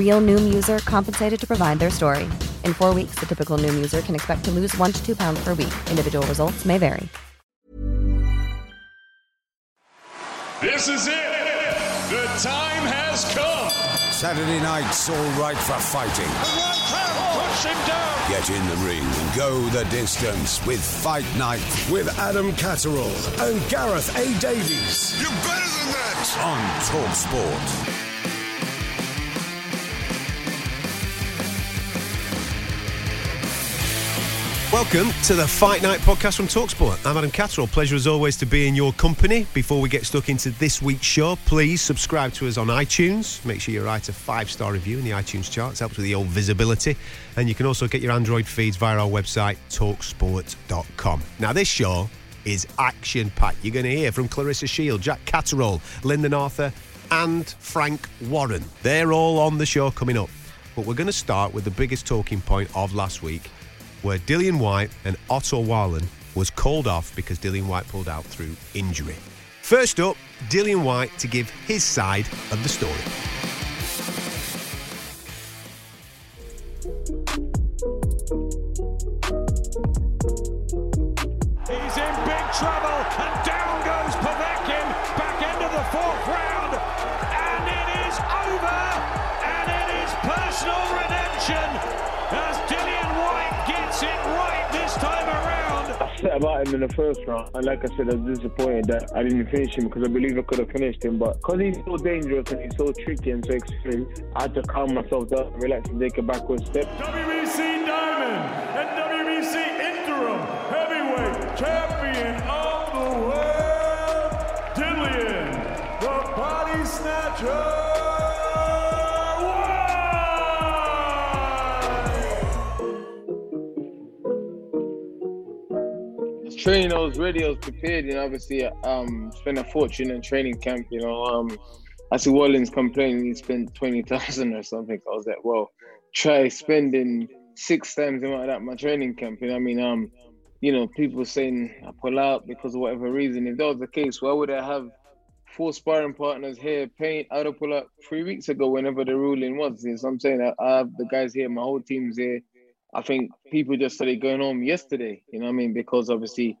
Real Noom user compensated to provide their story. In four weeks, the typical Noom user can expect to lose one to two pounds per week. Individual results may vary. This is it. The time has come. Saturday night's all right for fighting. Push him down. Get in the ring and go the distance with Fight Night with Adam Catterall and Gareth A. Davies You're better than that. on Talk Sport. Welcome to the Fight Night podcast from Talksport. I'm Adam Catterall. Pleasure as always to be in your company. Before we get stuck into this week's show, please subscribe to us on iTunes. Make sure you write a five star review in the iTunes charts, helps with the old visibility. And you can also get your Android feeds via our website, talksport.com. Now, this show is action packed. You're going to hear from Claressa Shield, Jack Catterall, Lyndon Arthur, and Frank Warren. They're all on the show coming up. But we're going to start with the biggest talking point of last week where Dillian Whyte and Otto Wallin was called off because Dillian Whyte pulled out through injury. First up, Dillian Whyte to give his side of the story. He's in big trouble, and down goes Povetkin back into the fourth round, and it is over, and it is personal redemption about him in the first round. And like I said, I was disappointed that I didn't finish him because I believe I could have finished him. But because he's so dangerous and he's so tricky and so experienced, I had to calm myself down, relax, and take a backward step. WBC Diamond and WBC Interim Heavyweight Champion of the World, Dillian, the Body Snatcher. Training, I was ready, I was prepared, and obviously, um, spent a fortune in training camp. You know, um, I see Wallins complaining he spent twenty thousand or something. I was like, well, try spending six times the amount in my training camp. You know, I mean, um, you know, people saying I pull out because of whatever reason. If that was the case, why would I have four sparring partners here paying of pull out three weeks ago, whenever the ruling was? You know, so I'm saying I, I have the guys here, my whole team's here. I think people just started going home yesterday, you know what I mean? Because obviously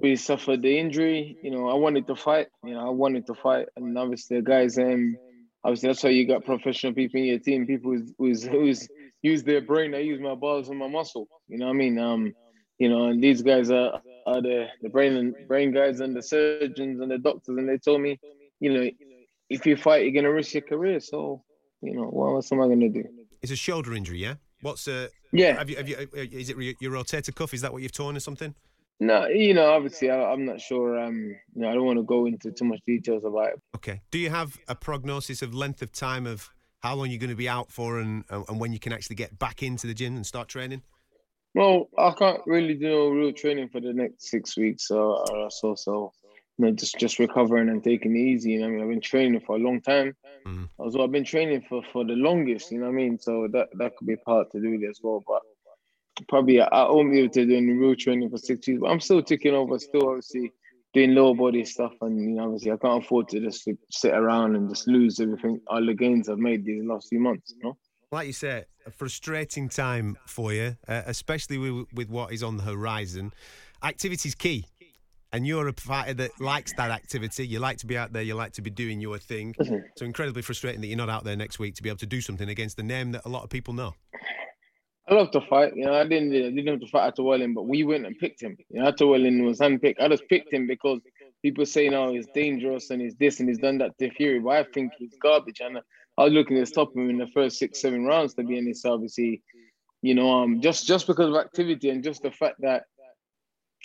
we suffered the injury. You know, I wanted to fight, you know, I wanted to fight. And obviously the guys um obviously that's why you got professional people in your team, people who's who's, who's use their brain, I use my balls and my muscle. You know what I mean? Um, you know, and these guys are are the, the brain and brain guys and the surgeons and the doctors and they told me, you know, if you fight, you're gonna risk your career. So, you know, what else am I gonna do? It's a shoulder injury, yeah? What's uh Yeah. Have you have you uh, is it your- rotator cuff? Is that what you've torn or something? No, you know, obviously, I, I'm not sure. Um, you know, I don't want to go into too much details about it. Okay. Do you have a prognosis of length of time of how long you're going to be out for and and when you can actually get back into the gym and start training? Well, I can't really do no real training for the next six weeks, so or so. So, you know, just just recovering and taking it easy. You know, I mean, I've been training for a long time. Mhm. Also, I've been training for for the longest. You know what I mean? So that that could be part to do with it as well. But probably I, I won't be able to do any real training for six weeks. But I'm still ticking over. Still, obviously doing lower body stuff, and you know, obviously I can't afford to just sit around and just lose everything all the gains I've made these last few months. You know. Like you said, a frustrating time for you, uh, especially with, with what is on the horizon. Activity is key. And you're a fighter that likes that activity. You like to be out there. You like to be doing your thing. So incredibly frustrating that you're not out there next week to be able to do something against the name that a lot of people know. I love to fight. You know, I didn't I didn't have to fight Otto Wallin, but we went and picked him. You know, Otto Wallin was handpicked. I just picked him because people say, no, he's dangerous and he's this and he's done that to Fury. But I think he's garbage. And I was looking to stop him in the first six, seven rounds to be honest. Obviously, you know, um, just just because of activity and just the fact that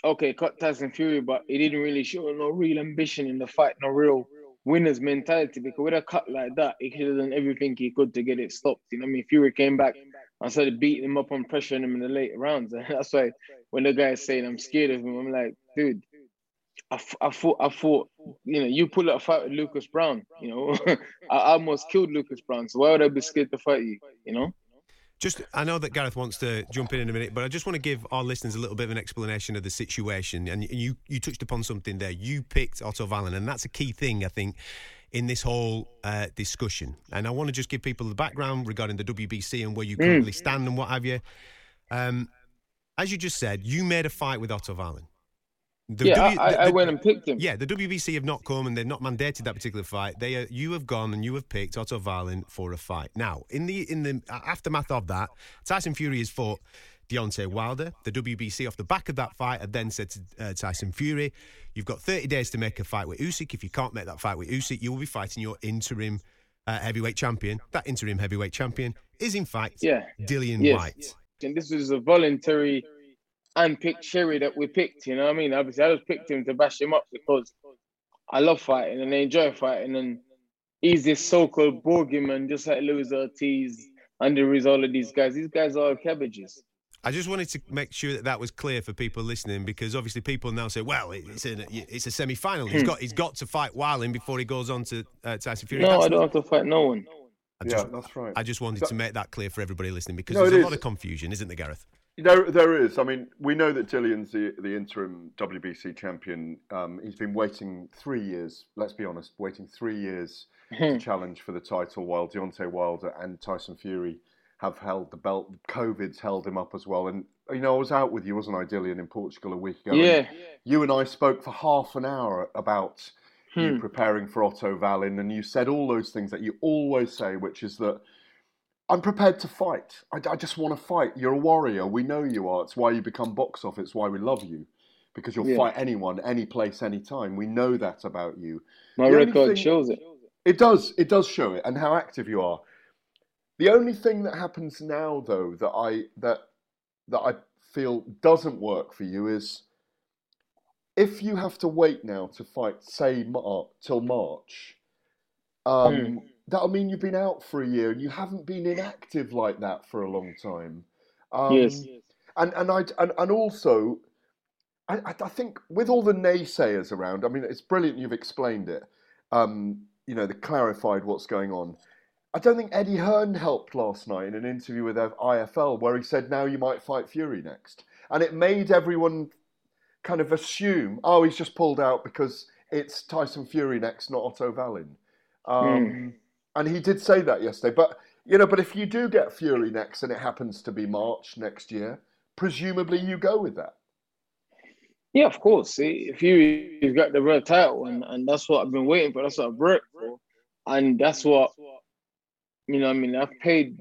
okay, cut Tyson Fury, but he didn't really show no real ambition in the fight, no real winner's mentality. Because with a cut like that, he could have done everything he could to get it stopped. You know, I mean, Fury came back and started beating him up and pressuring him in the late rounds, and that's why when the guy is saying I'm scared of him, I'm like, dude. I, I thought, I thought, you know, you pull out a fight with Lucas Browne. You know, I almost killed Lucas Browne. So why would I be scared to fight you? You know. Just, I know that Gareth wants to jump in in a minute, but I just want to give our listeners a little bit of an explanation of the situation. And you, you touched upon something there. You picked Otto Wallin, and that's a key thing, I think, in this whole uh, discussion. And I want to just give people the background regarding the WBC and where you currently mm. stand and what have you. Um, as you just said, you made a fight with Otto Wallin. The yeah, w, I, the, I, went and picked him. Yeah, the WBC have not come and they've not mandated that particular fight. They are, you have gone and you have picked Otto Wallin for a fight. Now, in the in the aftermath of that, Tyson Fury has fought Deontay Wilder. The WBC off the back of that fight had then said to uh, Tyson Fury, "You've got 30 days to make a fight with Usyk. If you can't make that fight with Usyk, you will be fighting your interim uh, heavyweight champion. That interim heavyweight champion is in fact yeah. Dillian yes. Whyte." And this is a voluntary unpicked Sherry that we picked. You know what I mean? Obviously, I just picked him to bash him up because I love fighting and I enjoy fighting. And he's this so-called boogeyman, just like Luis Ortiz, under his all of these guys. These guys are cabbages. I just wanted to make sure that that was clear for people listening because obviously people now say, "Well, it's a it's a semi-final. He's hmm. got he's got to fight Wallin before he goes on to uh, Tyson Fury." No, that's I don't have to fight no one. I just, yeah, that's right. I just wanted to make that clear for everybody listening because no, there's a is. lot of confusion, isn't there, Gareth? There, there is. I mean, we know that Dillian's the, the interim WBC champion. Um, he's been waiting three years. Let's be honest, waiting three years to challenge for the title, while Deontay Wilder and Tyson Fury have held the belt. COVID's held him up as well. And you know, I was out with you, wasn't I, Dillian, in Portugal a week ago? Yeah. You and I spoke for half an hour about hmm. you preparing for Otto Wallin, and you said all those things that you always say, which is that I'm prepared to fight. I, I just want to fight. You're a warrior. We know you are. It's why you become box office. It's why we love you. Because you'll yeah. fight anyone, any place, any time. We know that about you. My the record shows it. It does. It does show it, and how active you are. The only thing that happens now, though, that I that that I feel doesn't work for you is if you have to wait now to fight, say, Mar- till March. Um, mm that'll mean you've been out for a year and you haven't been inactive like that for a long time. Um, yes. And and I and, and also, I, I think with all the naysayers around, I mean, it's brilliant you've explained it. Um, you know, they clarified what's going on. I don't think Eddie Hearn helped last night in an interview with IFL where he said, now you might fight Fury next. And it made everyone kind of assume, oh, he's just pulled out because it's Tyson Fury next, not Otto Wallin. Um, mm and he did say that yesterday. But you know, but if you do get Fury next, and it happens to be March next year, presumably you go with that. Yeah, of course. See, Fury's got the red title, and, and that's what I've been waiting for. That's what I've worked for, and that's what you know. I mean, I've paid.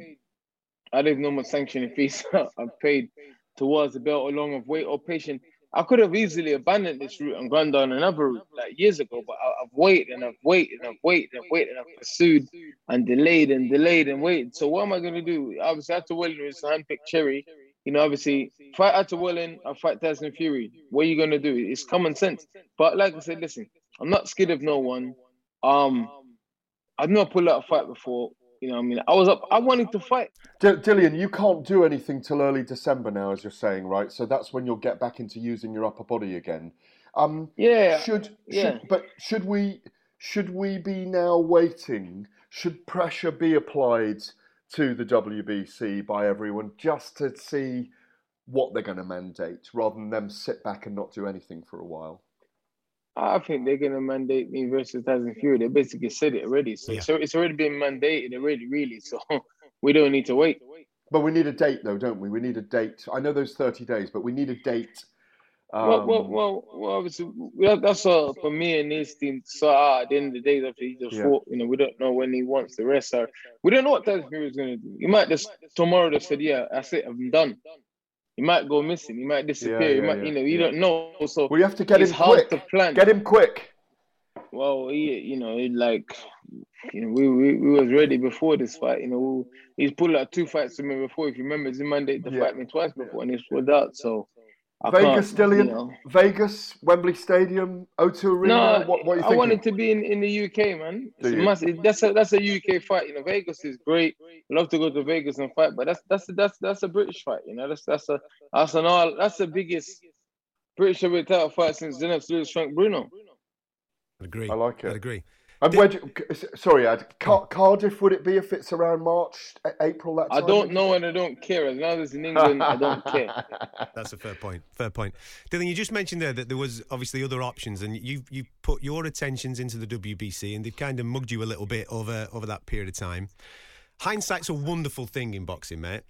I don't know my sanctioning fees. I've paid towards the belt along of weight or patient. I could have easily abandoned this route and gone down another route like years ago, but I, have waited and I've waited and I've waited and waited and I've pursued and delayed and delayed and waited. So what am I going to do? Obviously, Otto Wallin is handpicked cherry. You know, obviously, fight Otto Wallin, I fight Tyson Fury. What are you going to do? It's common sense. But like I said, listen, I'm not scared of no one. Um, I've not pulled out a fight before. You know, I mean, I was up. I wanted to fight. D- Dillian, you can't do anything till early December now, as you're saying, right? So that's when you'll get back into using your upper body again. Um, yeah. Should, yeah. Should, but should we should we be now waiting? Should pressure be applied to the WBC by everyone just to see what they're going to mandate, rather than them sit back and not do anything for a while? I think they're gonna mandate me versus Tyson Fury. They basically said it already, so yeah. it's already been mandated already, really. So we don't need to wait. But we need a date, though, don't we? We need a date. I know those thirty days, but we need a date well, well, Um, well, well, obviously, we that's uh, for me and his team So sort out at the end of the day after he just Yeah. fought. You know, we don't know when he wants the rest. Or we don't know what Tyson Fury is going to do. He might just tomorrow just said, "Yeah, that's it, I'm done." He might go missing. He might disappear. he yeah, might, yeah, you know, you don't know. So we have to get him quick. to plan. Get him quick. Well, he, you know, he like, you know, we, we we was ready before this fight. You know, he's pulled out two fights to me before. If you remember, Zimande to Yeah. fight me twice before, and he's pulled out. So I Vegas, can't, Dillian. you know. Vegas, Wembley Stadium, O2 Arena. No, what, what are you I wanted to be in, in the UK, man. It's Do a massive, that's a that's a UK fight. You know, Vegas is great. Love to go to Vegas and fight, but that's that's that's that's a British fight. You know, that's that's a that's an all that's the biggest British heavyweight title fight since Lennox Lewis Frank Bruno. I'd agree. I like it. I'd agree. And where do, sorry, Ad, Car- hmm. Cardiff, would it be if it's around March, April, that time? I don't know and I don't care. As long as it's in England, I don't care. That's a fair point. Fair point. Dillian, you just mentioned there that there was obviously other options, and you've you put your attentions into the WBC, and they've kind of mugged you a little bit over over that period of time. Hindsight's a wonderful thing in boxing, mate.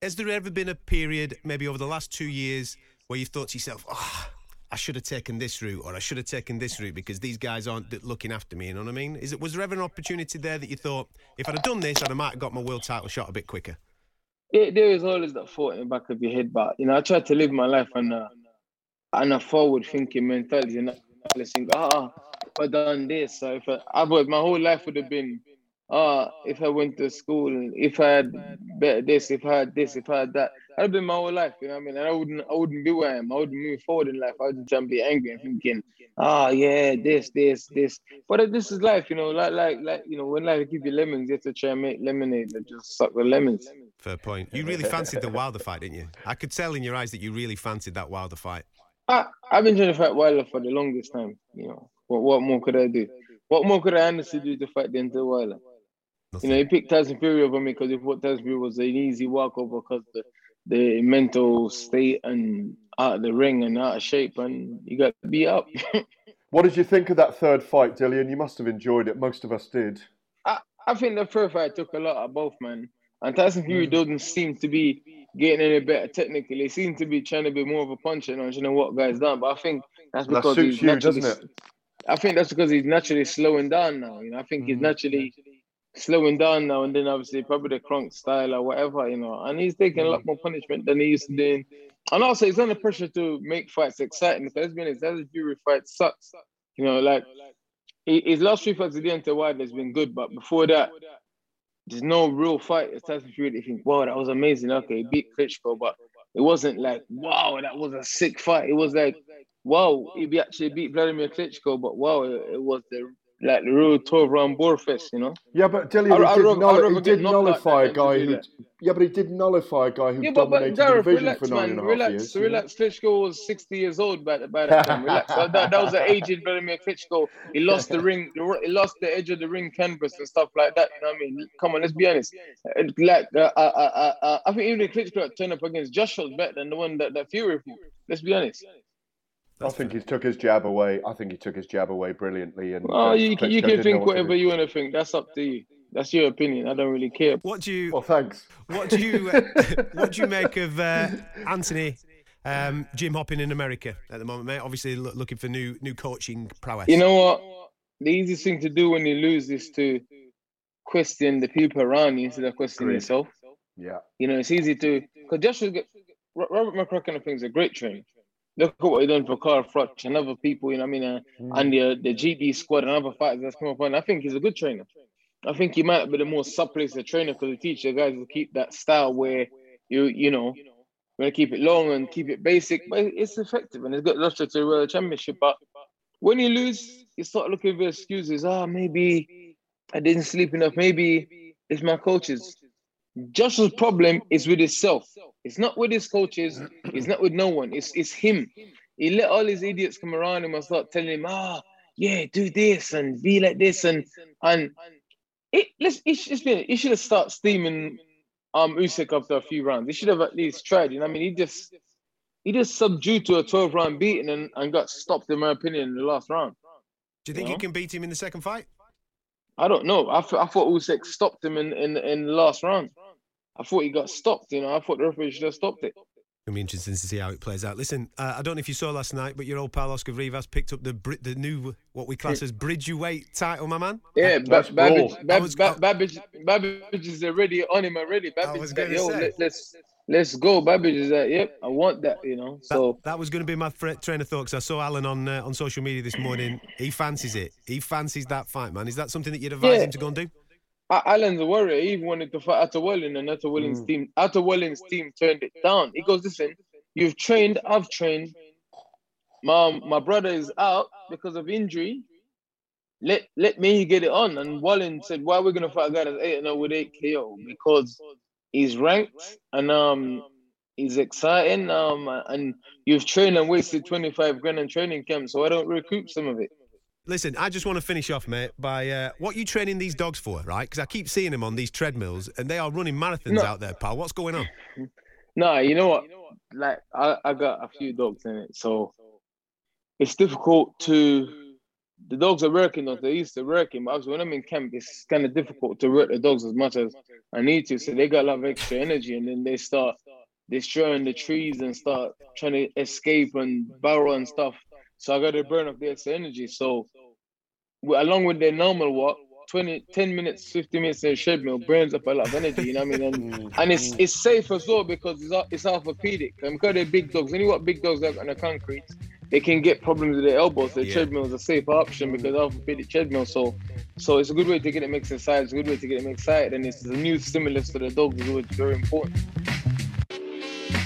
Has there ever been a period, maybe over the last two years, where you've thought to yourself, "Oh, I should have taken this route, or I should have taken this route because these guys aren't looking after me"? You know what I mean? Is it was there ever an opportunity there that you thought, if I'd have done this, I'd have might have got my world title shot a bit quicker? It, there is always that thought in the back of your head, but you know, I try to live my life on a a forward thinking mentality, and not think, ah, if I done this, so if I, I would, my whole life would have been, ah, if I went to school, if I had this, if I had this, if I had that, that'd have been my whole life. You know what I mean? And I wouldn't, I wouldn't be where I am. I wouldn't move forward in life. I would just and be angry and thinking, ah, yeah, this, this, this. But this is life, you know. Like, like, like, you know, when life gives you lemons, you have to try and make lemonade and just suck the lemons. Fair point. You really fancied the Wilder fight, didn't you? I could tell in your eyes that you really fancied that Wilder fight. I, I've been trying to fight Wilder for the longest time. You know, what what more could I do? What more could I honestly do to fight Deontay Wilder? You know, he picked Tyson Fury over me because he thought Tyson Fury was an easy walkover because the the mental state and out of the ring and out of shape, and you got beat up. What did you think of that third fight, Dillian? You must have enjoyed it. Most of us did. I, I think the third fight took a lot of both, man. And Tyson Fury mm. doesn't seem to be getting any better technically. He seems to be trying to be more of a puncher and you know what guys done. But I think that's That because suits he's you, naturally? I think that's because he's naturally slowing down now. You know, I think he's mm. naturally slowing down now, and then obviously probably the Kronk style or whatever, you know. And he's taking a lot more punishment than he used to do. And also, he's under pressure to make fights exciting. Because let's be honest, Tyson Fury fight sucks. You know, like his last three fights against the Wilder has been good, but before that, there's no real fight. It's Tyson Fury. You think, wow, that was amazing. Okay, he beat Klitschko, but it wasn't like, wow, that was a sick fight. It was like, wow, he actually beat Vladimir Klitschko, but wow, it was the like the real twelve round bore fest, you know. Yeah, but Dillian, I'd- he I'd did, nulli- he did nullify a guy who. Yeah, but he did nullify a guy who Yeah, but, but dominated the division relax, for nine man. and a half Relax, years. you relax. Klitschko was 60 years old by, by that time. Relax. that, that, that was an aged Vladimir Klitschko. He lost the ring. He lost the edge of the ring canvas and stuff like that. You know what I mean? Come on, let's be honest. Like, uh, uh, uh, uh, I think even Klitschko turned up against Joshua was better than the one that, that Fury fought. Let's be honest. I think he took his jab away. I think he took his jab away brilliantly. And Oh, you, can- you can think whatever do. you want to think. That's up to you. That's your opinion. I don't really care. What do you Well, thanks. what do you uh, what do you make of uh, Anthony um, gym hopping in America at the moment, mate? Obviously loo- looking for new new coaching prowess. You know what? The easiest thing to do when you lose is to question the people around you instead of questioning yourself. Yeah. You know, it's easy to because Joshua get Robert McCracken, I think, is a great trainer. Look at what he done for Carl Froch and other people. You know, what I mean, uh, and the the GB squad and other fighters that's come up on. I think he's a good trainer. I think he might be the most supplest trainer because he teaches guys to keep that style where you you know we're gonna keep it long and keep it basic, but it's effective and it's got luster to the World Championship. But when you lose, you start looking for excuses. Ah, maybe I didn't sleep enough. Maybe it's my coaches. Joshua's problem is with himself. It's not with his coaches. It's not with no one. It's it's him. He let all these idiots come around him and start telling him, ah, yeah, do this and be like this and and it. Let's. He should, he should have started steaming um Usyk after a few rounds. He should have at least tried. You know, I mean, he just he just subdued to a twelve round beating and, and got stopped in my opinion in the last round. do you think you know? can beat him in the second fight? I don't know. I, th- I thought Usyk stopped him in, in in the last round. I thought he got stopped. You know, I thought the referee should have stopped it. It'll be interesting to see how it plays out. Listen, uh, I don't know if you saw last night, but your old pal Oscar Rivas picked up the Brit- the new what we class as bridgerweight title, my man. Yeah, That's ba- Babić, raw. Bab- was- Ba- Babić, Babić is already on him already. Babić was gonna say. let, let's let's go. Babić is like, yep, I want that, you know. That, So that was going to be my fr- train of thought because I saw Alan on uh, on social media this morning. He fancies it. He fancies that fight, man. Is that something that you'd advise Yeah. him to go and do? Alan's a warrior. He even wanted to fight Otto Wallin, and Otto Wallin's Mm. team, Otto Wallin's team turned it down. He goes, listen, you've trained, I've trained. My my brother is out because of injury. Let let me get it on. And Wallin said, why are we gonna fight a guy that's eight and 0 with eight KO? Because he's ranked and um he's exciting. Um and you've trained and wasted 25 grand in training camp, so I don't recoup some of it. Listen, I just want to finish off, mate, by uh, what you training these dogs for, right? Because I keep seeing them on these treadmills, and they are running marathons No. out there, pal. What's going on? Nah, you know what? Like I, I got a few dogs in it, so it's difficult to. The dogs are working, though. They used to working, but obviously when I'm in camp, it's kind of difficult to work the dogs as much as I need to. So they got a lot of extra energy, and then they start destroying the trees and start trying to escape and burrow and stuff. So I got to burn off the extra energy. So along with their normal walk, 20, 10 minutes, 50 minutes in a shed meal burns up a lot of energy, you know what I mean? And, mm-hmm. and it's mm-hmm. it's safe as well because it's, it's orthopedic. And because they're big dogs, any what big dogs have on the concrete, they can get problems with their elbows. The Yeah. treadmill is a safer option because orthopedic treadmill. So so it's a good way to get them exercise, it's a good way to get them excited, and it's a new stimulus to the dogs, which is very important.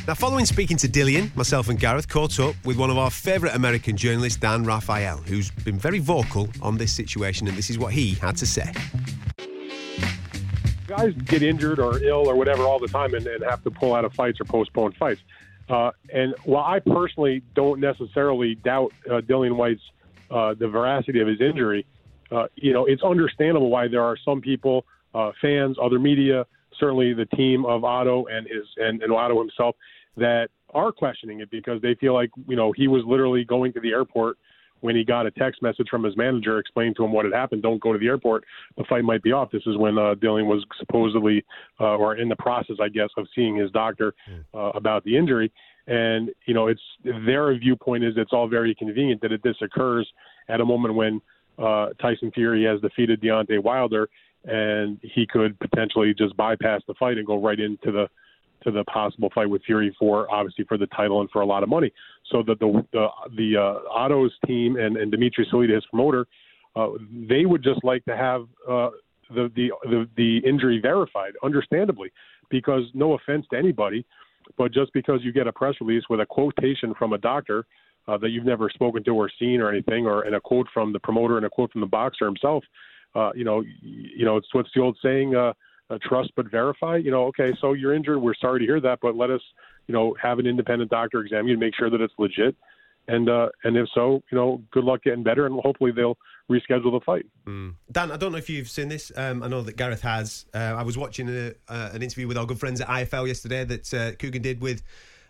Now, following speaking to Dillian, myself and Gareth caught up with one of our favourite American journalists, Dan Raphael, who's been very vocal on this situation, and this is what he had to say. guys get injured or ill or whatever all the time and, and have to pull out of fights or postpone fights. Uh, and while I personally don't necessarily doubt uh, Dillian Whyte's uh, the veracity of his injury, uh, you know, it's understandable why there are some people, uh, fans, other media, certainly the team of Otto and his and, and Otto himself that are questioning it because they feel like you know he was literally going to the airport when he got a text message from his manager explaining to him what had happened. Don't go to the airport. The fight might be off. This is when uh, Dillian was supposedly, uh, or in the process, I guess, of seeing his doctor uh, about the injury. And you know, it's their viewpoint is it's all very convenient that it, this occurs at a moment when uh, Tyson Fury has defeated Deontay Wilder, and he could potentially just bypass the fight and go right into the to the possible fight with Fury for obviously for the title and for a lot of money. So that the the the uh, Otto's team and and Dimitri Salita, his promoter, uh, they would just like to have uh, the, the the the injury verified, understandably, because no offense to anybody, but just because you get a press release with a quotation from a doctor uh, that you've never spoken to or seen or anything, or and a quote from the promoter and a quote from the boxer himself, uh, you know, you know, it's what's the old saying. Uh, uh, trust but verify. You know, okay, so you're injured. We're sorry to hear that, but let us, you know, have an independent doctor examine you to make sure that it's legit. And uh, and if so, you know, good luck getting better, and hopefully they'll reschedule the fight. Dan, I don't know if you've seen this. Um, I know that Gareth has. Uh, I was watching a, uh, an interview with our good friends at IFL yesterday that uh, Kugan did with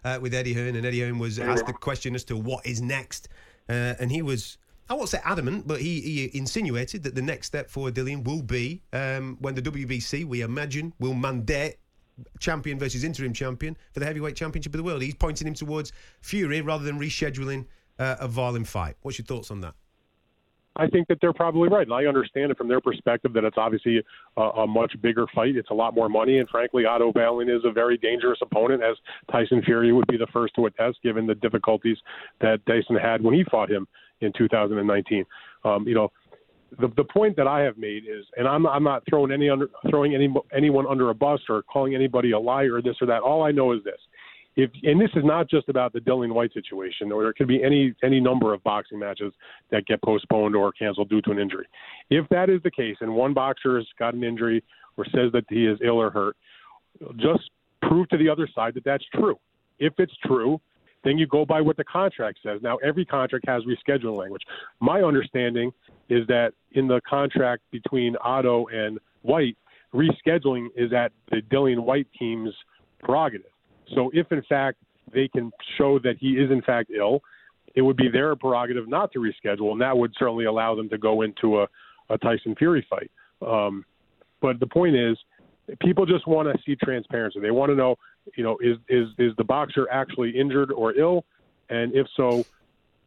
uh, with Eddie Hearn, and Eddie Hearn was asked the question as to what is next, uh, and he was. I won't say adamant, but he, he insinuated that the next step for Dillian will be um, when the WBC, we imagine, will mandate champion versus interim champion for the heavyweight championship of the world. He's pointing him towards Fury rather than rescheduling uh, a violent fight. What's your thoughts on that? I think that they're probably right. And I understand it from their perspective that it's obviously a, a much bigger fight. It's a lot more money. And frankly, Otto Wallin is a very dangerous opponent, as Tyson Fury would be the first to attest, given the difficulties that Tyson had when he fought him in 2019. Um, you know, the the point that I have made is, and I'm I'm not throwing any under throwing any anyone under a bus or calling anybody a liar or this or that. All I know is this: if and this is not just about the Dillian Whyte situation, or there could be any any number of boxing matches that get postponed or canceled due to an injury. If that is the case, and one boxer has got an injury or says that he is ill or hurt, just prove to the other side that that's true. If it's true, then you go by what the contract says. Now, every contract has rescheduling language. My understanding is that in the contract between Otto and Whyte, rescheduling is at the Dillian Whyte team's prerogative. So, if in fact they can show that he is in fact ill, it would be their prerogative not to reschedule, and that would certainly allow them to go into a, a Tyson Fury fight. Um, but the point is, people just want to see transparency. They want to know you know, is is is the boxer actually injured or ill, and if so,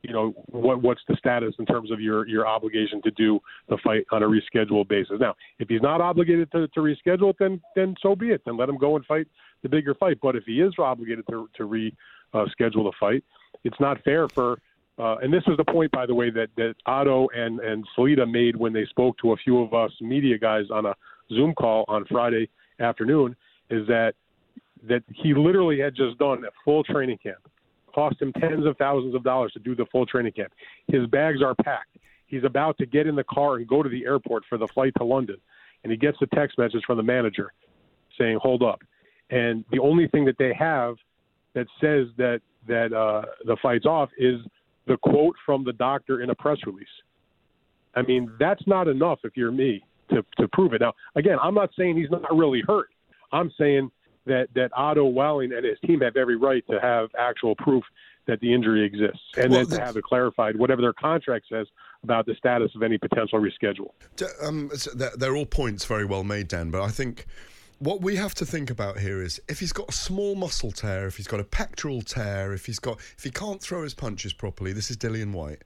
you know, what what's the status in terms of your your obligation to do the fight on a rescheduled basis? Now, if he's not obligated to, to reschedule it, then then so be it. Then let him go and fight the bigger fight. But if he is obligated to to reschedule uh, the fight, it's not fair for. Uh, and this is the point, by the way, that, that Otto and, and Salita made when they spoke to a few of us media guys on a Zoom call on Friday afternoon, is that that he literally had just done a full training camp cost him tens of thousands of dollars to do the full training camp. His bags are packed. He's about to get in the car and go to the airport for the flight to London. And he gets a text message from the manager saying, hold up. And the only thing that they have that says that, that uh, the fight's off is the quote from the doctor in a press release. I mean, that's not enough if you're me to, to prove it. Now, again, I'm not saying he's not really hurt. I'm saying – that that Otto Wallin and his team have every right to have actual proof that the injury exists, and well, then to have it clarified, whatever their contract says about the status of any potential reschedule. Um, they're all points very well made, Dan. But I think what we have to think about here is if he's got a small muscle tear, if he's got a pectoral tear, if he's got if he can't throw his punches properly, this is Dillian Whyte.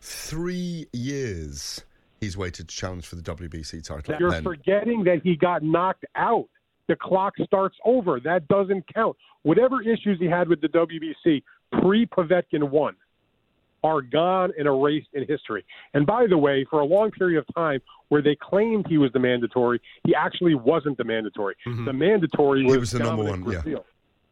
Three years he's waited to challenge for the WBC title. You're then. forgetting that he got knocked out the clock starts over. That doesn't count. Whatever issues he had with the WBC pre Povetkin one are gone and erased in history. And by the way, for a long period of time where they claimed he was the mandatory, he actually wasn't the mandatory. Mm-hmm. The mandatory was, was the number one. Yeah.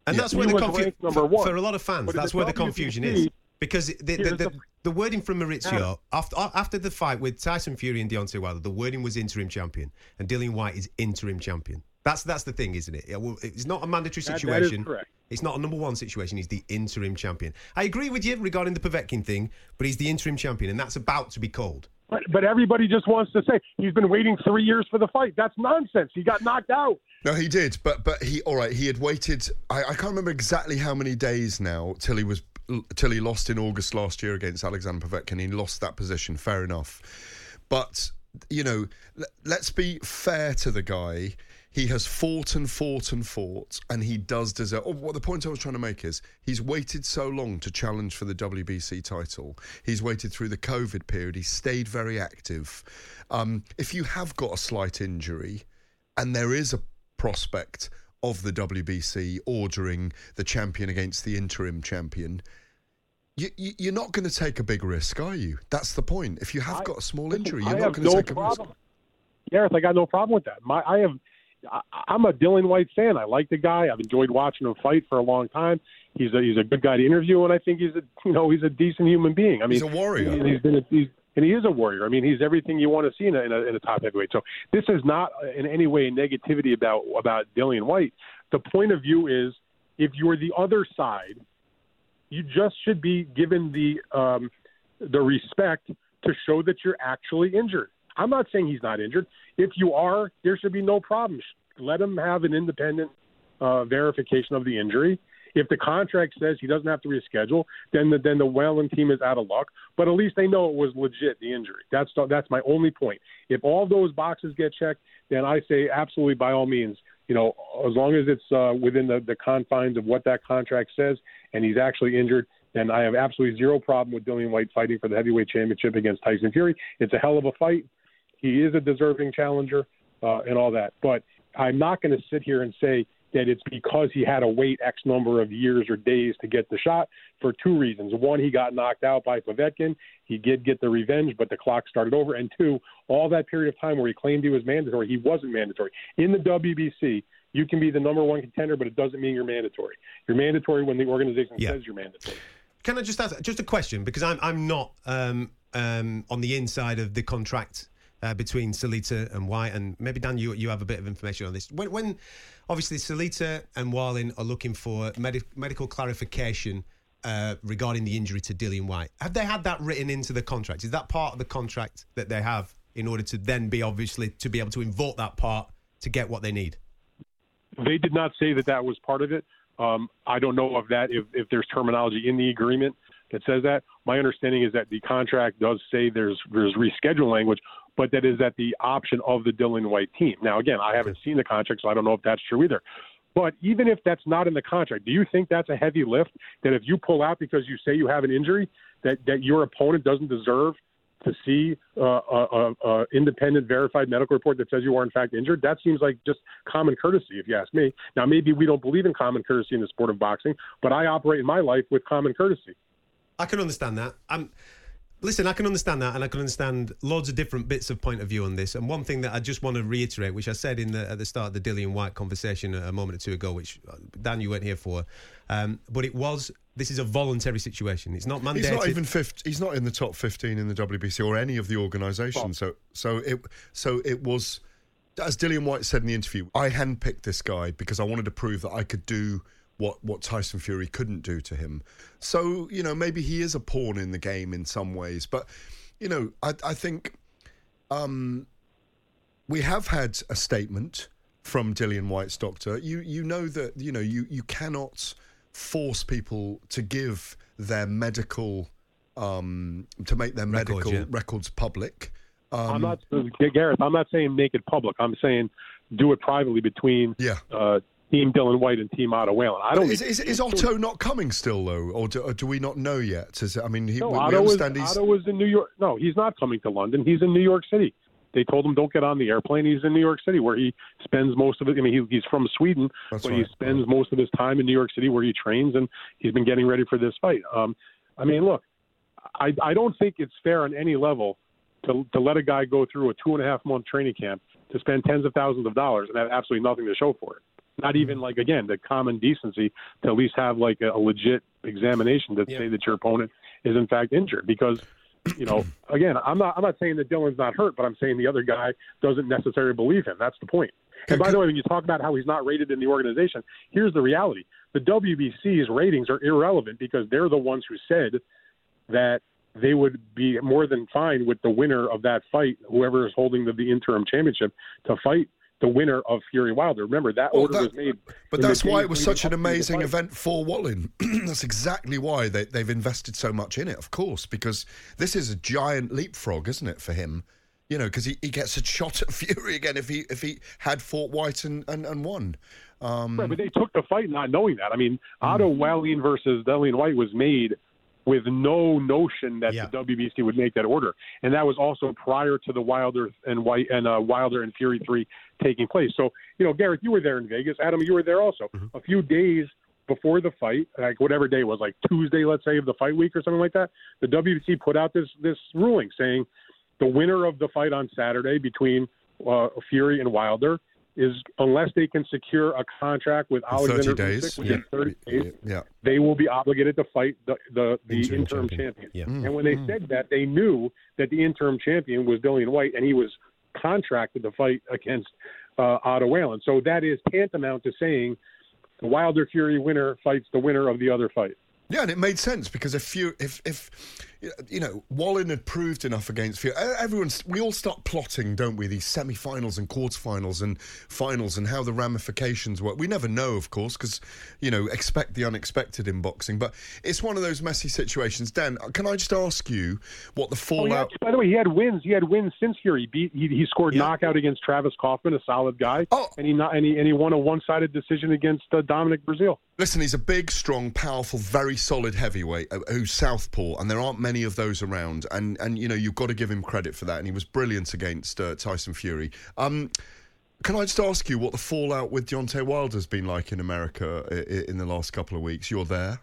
And yeah. that's where he the confusion for, for, a lot of fans. That's where the confusion is because the, the, the, the, wording from Mauricio after after the fight with Tyson Fury and Deontay Wilder, the wording was interim champion, and Dillian Whyte is interim champion. That's that's the thing, isn't it? It's not a mandatory situation. That, correct. It's not a number one situation. He's the interim champion. I agree with you regarding the Povetkin thing, but he's the interim champion, and that's about to be called. But, but everybody just wants to say he's been waiting three years for the fight. That's nonsense. He got knocked out. No, he did, but but he all right. He had waited. I, I can't remember exactly how many days now till he was till he lost in August last year against Alexander Povetkin. He lost that position. Fair enough, but you know, let's be fair to the guy he has fought and fought and fought, and he does deserve. Oh, what the point I was trying to make is he's waited so long to challenge for the WBC title. He's waited through the COVID period. He's stayed very active. Um, if you have got a slight injury, and there is a prospect of the WBC ordering the champion against the interim champion, you, are you, not going to take a big risk, are you? That's the point. If you have I, got a small injury, you're not going to no take problem. a risk. Gareth, I got no problem with that. My, I have I, I'm a Dillian Whyte fan. I like the guy. I've enjoyed watching him fight for a long time. He's a he's a good guy to interview, and I think he's a you know he's a decent human being. I mean, he's a warrior. He, has been a, he's, and he is a warrior. I mean, he's everything you want to see in a, in a, in a top heavyweight. So this is not in any way negativity about about Dillian Whyte. The point of view is if you're the other side, you just should be given the um, the respect to show that you're actually injured. I'm not saying he's not injured. If you are, there should be no problems. Let him have an independent uh, verification of the injury. If the contract says he doesn't have to reschedule, then the, then the Wallin team is out of luck. But at least they know it was legit the injury. That's that's my only point. If all those boxes get checked, then I say absolutely by all means, you know, as long as it's uh, within the, the confines of what that contract says, and he's actually injured, then I have absolutely zero problem with Dillian Whyte fighting for the heavyweight championship against Tyson Fury. It's a hell of a fight. He is a deserving challenger uh, and all that. But I'm not going to sit here and say that it's because he had to wait X number of years or days to get the shot for two reasons. One, he got knocked out by Povetkin. He did get the revenge, but the clock started over. And two, all that period of time where he claimed he was mandatory, he wasn't mandatory. In the WBC, you can be the number one contender, but it doesn't mean you're mandatory. You're mandatory when the organization yeah. says you're mandatory. Can I just ask just a question because I'm I'm not um, um, on the inside of the contract uh, between Salita and Whyte. and maybe Dan, you you have a bit of information on this. When, when obviously Salita and Wallin are looking for med- medical clarification uh, regarding the injury to Dillian Whyte, have they had that written into the contract? Is that part of the contract that they have in order to then be obviously to be able to invoke that part to get what they need? They did not say that that was part of it. Um, I don't know of that if, if there's terminology in the agreement that says that. My understanding is that the contract does say there's there's reschedule language, but that is at the option of the Dillian Whyte team. Now, again, I haven't seen the contract, so I don't know if that's true either. But even if that's not in the contract, do you think that's a heavy lift? That if you pull out because you say you have an injury, that that your opponent doesn't deserve to see uh, a, a, a independent, verified medical report that says you are in fact injured? That seems like just common courtesy, if you ask me. Now, maybe we don't believe in common courtesy in the sport of boxing, but I operate in my life with common courtesy. I can understand that. I'm. Listen, I can understand that, and I can understand loads of different bits of point of view on this. And one thing that I just want to reiterate, which I said in the at the start of the Dillian Whyte conversation a moment or two ago, which uh, Dan you weren't here for, um, but it was this is a voluntary situation. It's not mandated. He's not even fifth. He's not in the top fifteen in the WBC or any of the organisations. So, so it, so it was, as Dillian Whyte said in the interview, I handpicked this guy because I wanted to prove that I could do what what Tyson Fury couldn't do to him. So you know maybe he is a pawn in the game in some ways, but you know I, I think um, we have had a statement from Dillian Whyte's doctor. You you know that you know you you cannot force people to give their medical um, to make their Records, medical yeah. records public. Um, I'm not, Gareth. I'm not saying make it public. I'm saying do it privately between Yeah. uh, Team Dillian Whyte and Team Otto Wallin. I don't. is, is, is Otto not coming still though, or do, or do we not know yet? Is I mean, he, No, we, we Otto was, understand he's. Otto was in New York. No, he's not coming to London. He's in New York City. They told him don't get on the airplane. He's in New York City, where he spends most of it. I mean, he, he's from Sweden, That's but he right. spends most of his time in New York City, where he trains, and he's been getting ready for this fight. Um, I mean, look, I, I don't think it's fair on any level to to let a guy go through a two and a half month training camp to spend tens of thousands of dollars and have absolutely nothing to show for it. Not Mm-hmm. even like again the common decency to at least have like a, a legit examination to say that your opponent is in fact injured. Because you know again I'm not I'm not saying that Dillian's not hurt but I'm saying the other guy doesn't necessarily believe him. That's the. And by the way, when you talk about how he's not rated in the organization, here's the reality: the WBC's ratings are irrelevant because they're the ones who said that they would be more than fine with the winner of that fight, whoever is holding the, the interim championship, to fight the winner of Fury Wilder. Remember that Well, order that- was made. But that's why it was such an up to the amazing event for Wallin. that's exactly why they, they've invested so much in it, of course, because this is a giant leapfrog, isn't it, for him? You know, because he, he gets a shot at Fury again if he if he had fought Whyte and, and, and won. Um, Right, but they took the fight not knowing that. I mean, Otto Wallin versus Dillian Whyte was made with no notion that Yeah. the WBC would make that order, and that was also prior to the Wilder and Whyte and uh, Wilder and Fury three taking place. So, you know, Gareth, you were there in Vegas. Adam, you were there also. A few days before the fight, like whatever day it was, like Tuesday, let's say, of the fight week or something like that, the WBC put out this this ruling saying the winner of the fight on Saturday between uh, Fury and Wilder is unless they can secure a contract with In 30 Alexander. Usyk within Yeah. 30 days, yeah. they will be obligated to fight the the, the Interim interim, champion. champion. Yeah. Mm. And when they said that, they knew that the interim champion was Dillian Whyte, and he was contracted to fight against uh, Otto Wallin. So that is tantamount to saying the Wilder Fury winner fights the winner of the other fight. Yeah, and it made sense because if you if if you know Wallin had proved enough against Fury, everyone's we all start plotting, don't we? These semi-finals and quarter-finals and finals and how the ramifications work. We never know, of course, because you know expect the unexpected in boxing. But it's one of those messy situations. Dan, can I just ask you what the Oh, yeah. fallout? By the way, he had wins. He had wins since Fury. He beat. He, he scored knockout against Travis Kauffman, a solid guy. Oh. and he not and he, and he won a one-sided decision against uh, Dominic Breazeale. Listen, he's a big, strong, powerful, very solid heavyweight uh, who's southpaw, and there aren't many of those around. And and you know you've got to give him credit for that. And he was brilliant against uh, Tyson Fury. Um, can I just ask you what the fallout with Deontay Wilder's been like in America in the last couple of weeks? You're there.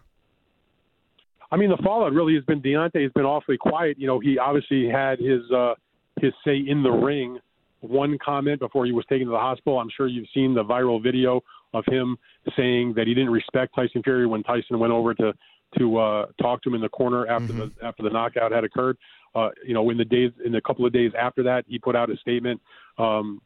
I mean, the fallout really has been Deontay has been awfully quiet. You know, he obviously had his uh, his say in the ring. One comment before he was taken to the hospital. I'm sure you've seen the viral video of him saying that he didn't respect Tyson Fury when Tyson went over to to uh, talk to him in the corner after the after the knockout had occurred. Uh, you know, in the days in a couple of days after that, he put out a statement. Um,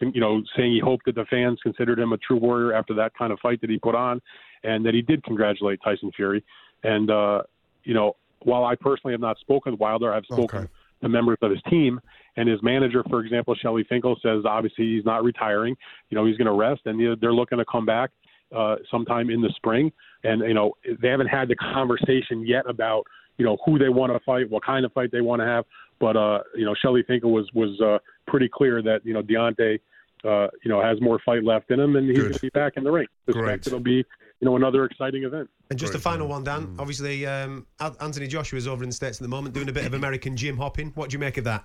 you know, saying he hoped that the fans considered him a true warrior after that kind of fight that he put on, and that he did congratulate Tyson Fury. And uh, you know, while I personally have not spoken with Wilder, I've spoken Okay. to members of his team, and his manager, for example, Shelly Finkel, says obviously he's not retiring. You know, he's going to rest, and they're looking to come back uh, sometime in the spring. And you know, they haven't had the conversation yet about you know who they want to fight, what kind of fight they want to have. But uh, you know, Shelly Finkel was was uh, pretty clear that you know Deontay uh, you know, has more fight left in him, and he's going to be back in the ring. Suspect it'll be, you know, another exciting event. And just a Great final one, Dan. Mm. Obviously, um, Al- Anthony Joshua's over in the States at the moment doing a bit of American gym hopping. What do you make of that?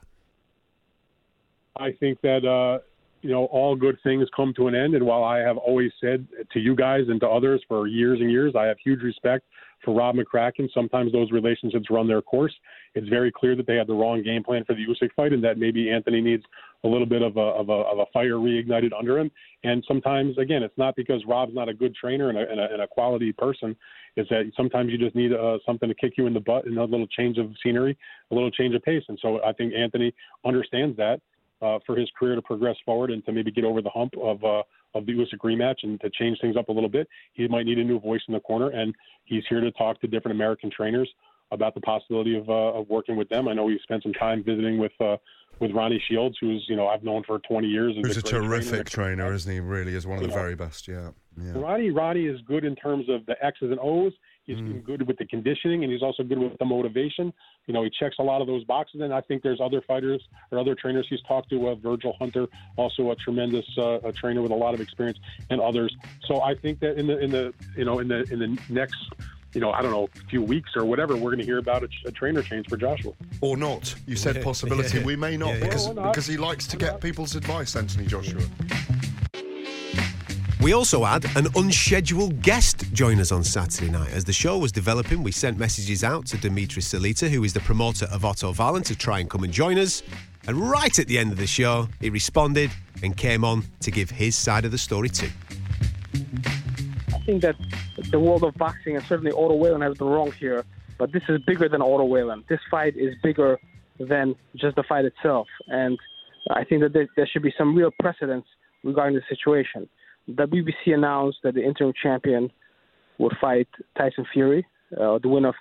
I think that uh, you know all good things come to an end, and while I have always said to you guys and to others for years and years, I have huge respect for Rob McCracken. Sometimes those relationships run their course. It's very clear that they had the wrong game plan for the Usyk fight, and that maybe Anthony needs a little bit of a of a, of a fire reignited under him. And sometimes, again, it's not because Rob's not a good trainer and a, and a, and a quality person. Is that sometimes you just need uh, something to kick you in the butt and a little change of scenery, a little change of pace. And so I think Anthony understands that uh, for his career to progress forward and to maybe get over the hump of uh, of the Usyk rematch and to change things up a little bit. He might need a new voice in the corner, and he's here to talk to different American trainers about the possibility of uh, of working with them. I know he spent some time visiting with uh, with Ronnie Shields, who's you know I've known for 20 years. Who's a trainer. terrific trainer, isn't he? Really is one of the know. very best. Yeah, yeah. Ronnie Ronnie is good in terms of the X's and O's. He's Mm. good with the conditioning, and he's also good with the motivation. You know, he checks a lot of those boxes. And I think there's other fighters or other trainers he's talked to. Uh, Virgil Hunter, also a tremendous uh, a trainer with a lot of experience, and others. So I think that in the in the you know in the in the next you know I don't know a few weeks or whatever, we're going to hear about a, a trainer change for Joshua. Or not. You said Yeah, possibility. yeah. We may not Yeah, yeah. because Well, not? because he likes to get people's advice, Anthony Joshua. We also had an unscheduled guest join us on Saturday night. As the show was developing, we sent messages out to Dimitris Salita, who is the promoter of Otto Wallin, to try and come and join us. And right at the end of the show, he responded and came on to give his side of the story too. I think that the world of boxing and certainly Otto Wallin has been wrong here, but this is bigger than Otto Wallin. This fight is bigger than just the fight itself, and I think that there should be some real precedence regarding the situation. The announced that the interim champion would fight Tyson Fury, uh, the winner of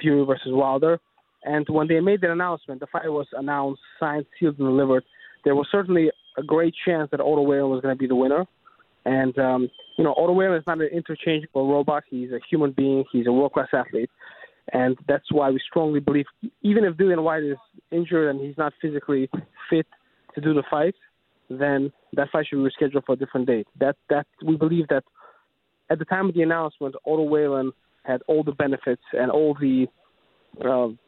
Fury versus Wilder. And when they made that announcement, the fight was announced, signed, sealed, and delivered. There was certainly a great chance that Otto Wallin was going to be the winner. And um, you know, Otto Wallin is not an interchangeable robot. He's a human being. He's a world-class athlete, and that's why we strongly believe, even if Dillian Whyte is injured and he's not physically fit to do the fight, then that fight should be rescheduled for a different date. That that we believe that at the time of the announcement, Otto Wallin had all the benefits and all the um,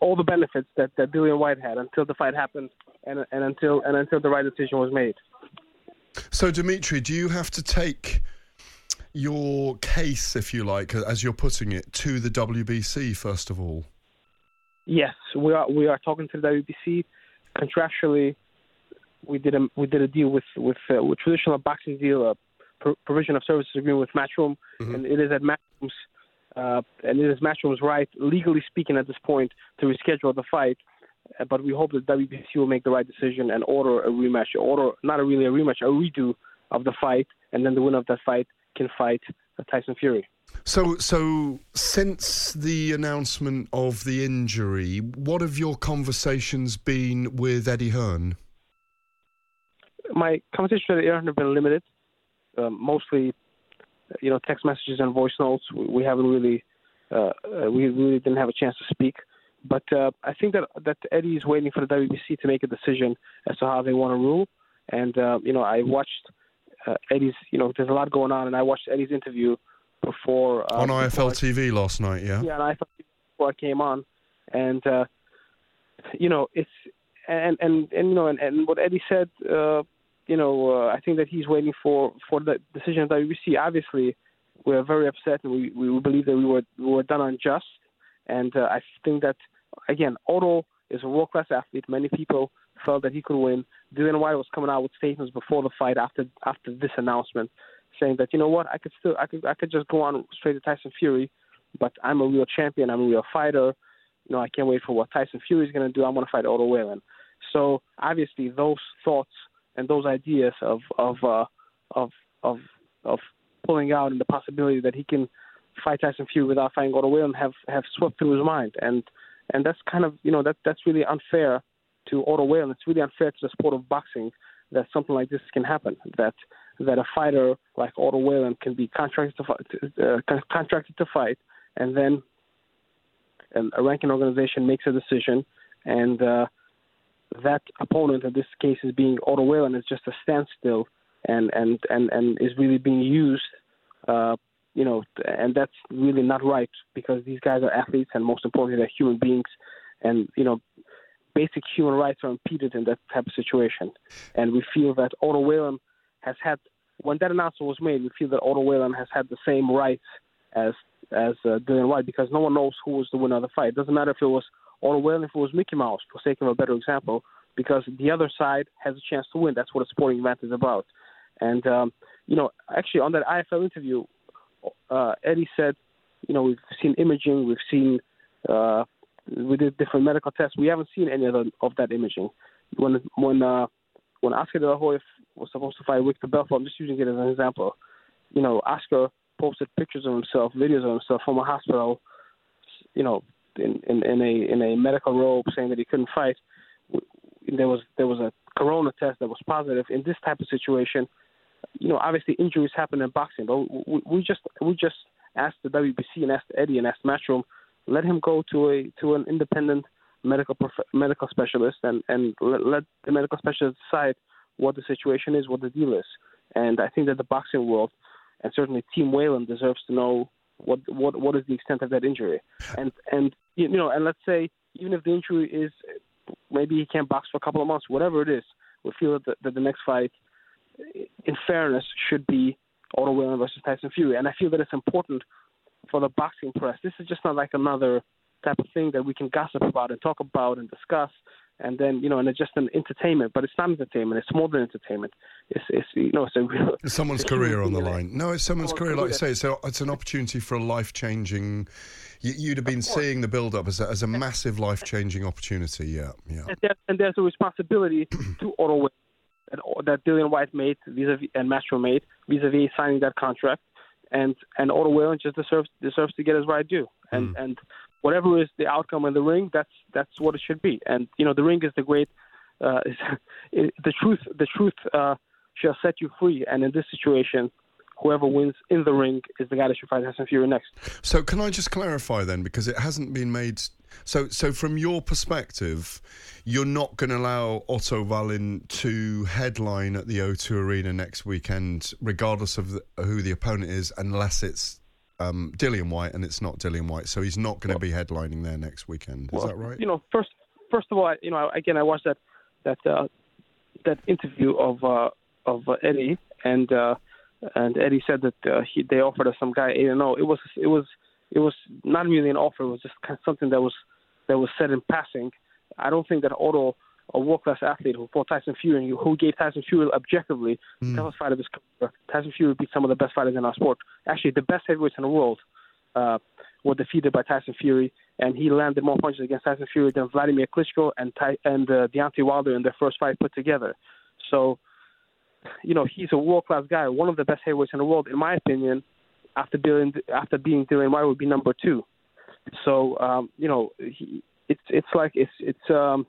all the benefits that, that Dillian Whyte had until the fight happened and and until and until the right decision was made. So, Dimitri, do you have to take your case, if you like, as you're putting it, to the WBC first of all? Yes, we are. We are talking to the WBC. Contractually, we did a we did a deal with with uh, with traditional boxing deal, a pro- provision of services agreement with Matchroom, and it is at Matchroom's uh, and it is Matchroom's right, legally speaking, at this point, to reschedule the fight. Uh, but we hope that WBC will make the right decision and order a rematch, order not a really a rematch, a redo of the fight, and then the winner of that fight can fight uh, Tyson Fury. So, so since the announcement of the injury, what have your conversations been with Eddie Hearn? My conversations with Hearn have been limited, um, mostly, you know, text messages and voice notes. We, we haven't really, uh, uh, we really didn't have a chance to speak. But uh, I think that that Eddie is waiting for the WBC to make a decision as to how they want to rule. And uh, you know, I watched uh, Eddie's. You know, there's a lot going on, and I watched Eddie's interview before uh, On before IFL I- TV last night, yeah? yeah, and I thought before I came on, and uh, you know, it's and and and you know, and, and what Eddie said, uh, you know, uh, I think that he's waiting for for the decision of WBC. Obviously, we're very upset, and we we believe that we were we were done unjust, and uh, I think that again, Otto is a world class athlete. Many people felt that he could win. Dillian Whyte was coming out with statements before the fight after after this announcement, saying that you know what, I could still I could I could just go on straight to Tyson Fury, but I'm a real champion. I'm a real fighter. You know, I can't wait for what Tyson Fury is going to do. I'm going to fight Otto Wallin. So obviously, those thoughts and those ideas of of uh, of of of pulling out and the possibility that he can fight Tyson Fury without fighting Otto Wallin have have swept through his mind, and and that's kind of you know that that's really unfair to Otto Wallin. It's really unfair to the sport of boxing that something like this can happen. That that a fighter like Otto Wallin can be contracted to fight, uh, contracted to fight, and then a ranking organization makes a decision, and uh, that opponent in this case is being Otto Wallin is just a standstill and and and and is really being used. Uh, you know, and that's really not right because these guys are athletes and most importantly they're human beings, and you know, basic human rights are impeded in that type of situation. And we feel that Wallin has had when that announcement was made, we feel that Wallin has had the same rights as as uh, Dillian Whyte because no one knows who was the winner of the fight. It doesn't matter if it was Otto Wallin, if it was Mickey Mouse, for sake of a better example, because the other side has a chance to win. That's what a sporting event is about. And um, you know, actually, on that IFL interview, uh, Eddie said, you know, we've seen imaging, we've seen, uh, we did different medical tests. We haven't seen any of, of that imaging. When when uh, when Oscar De La Hoya was supposed to fight Victor Belfort, I'm just using it as an example. You know, Oscar posted pictures of himself, videos of himself from a hospital, you know, in, in, in a in a medical robe, saying that he couldn't fight. There was there was a corona test that was positive. In this type of situation, you know, obviously injuries happen in boxing, but we, we just we just asked the WBC and asked Eddie and asked Matchroom, let him go to a to an independent medical prof- medical specialist and and let, let the medical specialist decide what the situation is, what the deal is. And I think that the boxing world and certainly Team Wallin deserves to know what what what is the extent of that injury. And and you know, and let's say even if the injury is maybe he can't box for a couple of months, whatever it is, we feel that the, that the next fight in fairness, should be Otto Wallin versus Tyson Fury. And I feel that it's important for the boxing press. This is just not like another type of thing that we can gossip about and talk about and discuss. And then you know, and it's just an entertainment, but it's not entertainment. It's more than entertainment. It's, it's you know, it's. It's someone's it's career on the line. No, it's someone's career, like you say. So it's an opportunity for a life changing. You'd have been seeing the build up as a, as a massive life changing opportunity. Yeah, yeah. and, there, and there's a responsibility to Otto Wallin that, that Dillian Whyte made vis-a-vis and Matchroom made vis-a-vis signing that contract, and and Otto Wallin just deserves deserves to get his right due, and hmm. and whatever is the outcome in the ring, that's that's what it should be, and you know the ring is the great, uh, is, the truth the truth uh, shall set you free, and in this situation. Whoever wins in the ring is the guy that should fight Tyson Fury next. So can I just clarify then, because it hasn't been made. So, so from your perspective, you're not going to allow Otto Wallin to headline at the O2 Arena next weekend, regardless of the, who the opponent is, unless it's um, Dillian Whyte and it's not Dillian Whyte. So he's not going to be headlining there next weekend. Is Well, that right? You know, first first of all, I, you know, again, I watched that that uh, that interview of uh, of uh, Eddie, and uh, and Eddie said that uh, he they offered us some guy eight and zero. It was it was it was not really an offer. It was just kind of something that was that was said in passing. I don't think that Otto, a world class athlete who fought Tyson Fury, and who gave Tyson Fury objectively the toughest fight of his career, Tyson Fury beat some of the best fighters in our sport. Actually, the best heavyweights in the world uh, were defeated by Tyson Fury, and he landed more punches against Tyson Fury than Vladimir Klitschko and Ty- and uh, Deontay Wilder in their first fight put together. So, you know, he's a world class guy, one of the best heavyweights in the world, in my opinion. After being after being Dillian Whyte would be number two. So, um, you know, he, it's it's like it's it's um,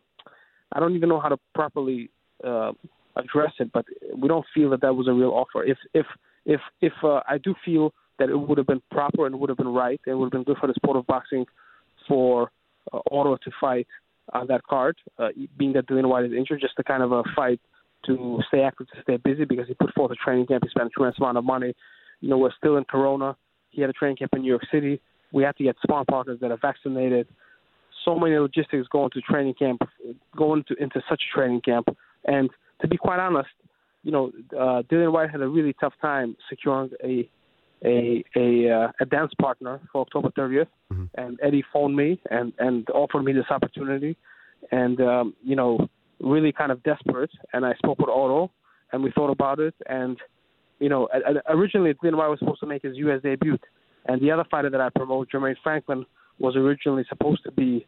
I don't even know how to properly uh, address it, but we don't feel that that was a real offer. If if if if uh, I do feel that it would have been proper and would have been right and would have been good for the sport of boxing for uh, Otto to fight on that card, uh, being that Dillian Whyte is injured, just a kind of a fight to stay active, to stay busy because he put forth a training camp, he spent a tremendous amount of money. You know, we're still in Corona. He had a training camp in New York City. We had to get sparring partners that are vaccinated. So many logistics going to training camp, going to into such a training camp. And to be quite honest, you know, uh, Dillian Whyte had a really tough time securing a a a, uh, a dance partner for October 30th, and Eddie phoned me and and offered me this opportunity, and um, you know, really kind of desperate. And I spoke with Otto, and we thought about it, and you know, originally Dillian Whyte was supposed to make his U.S. debut, and the other fighter that I promote, Jermaine Franklin, was originally supposed to be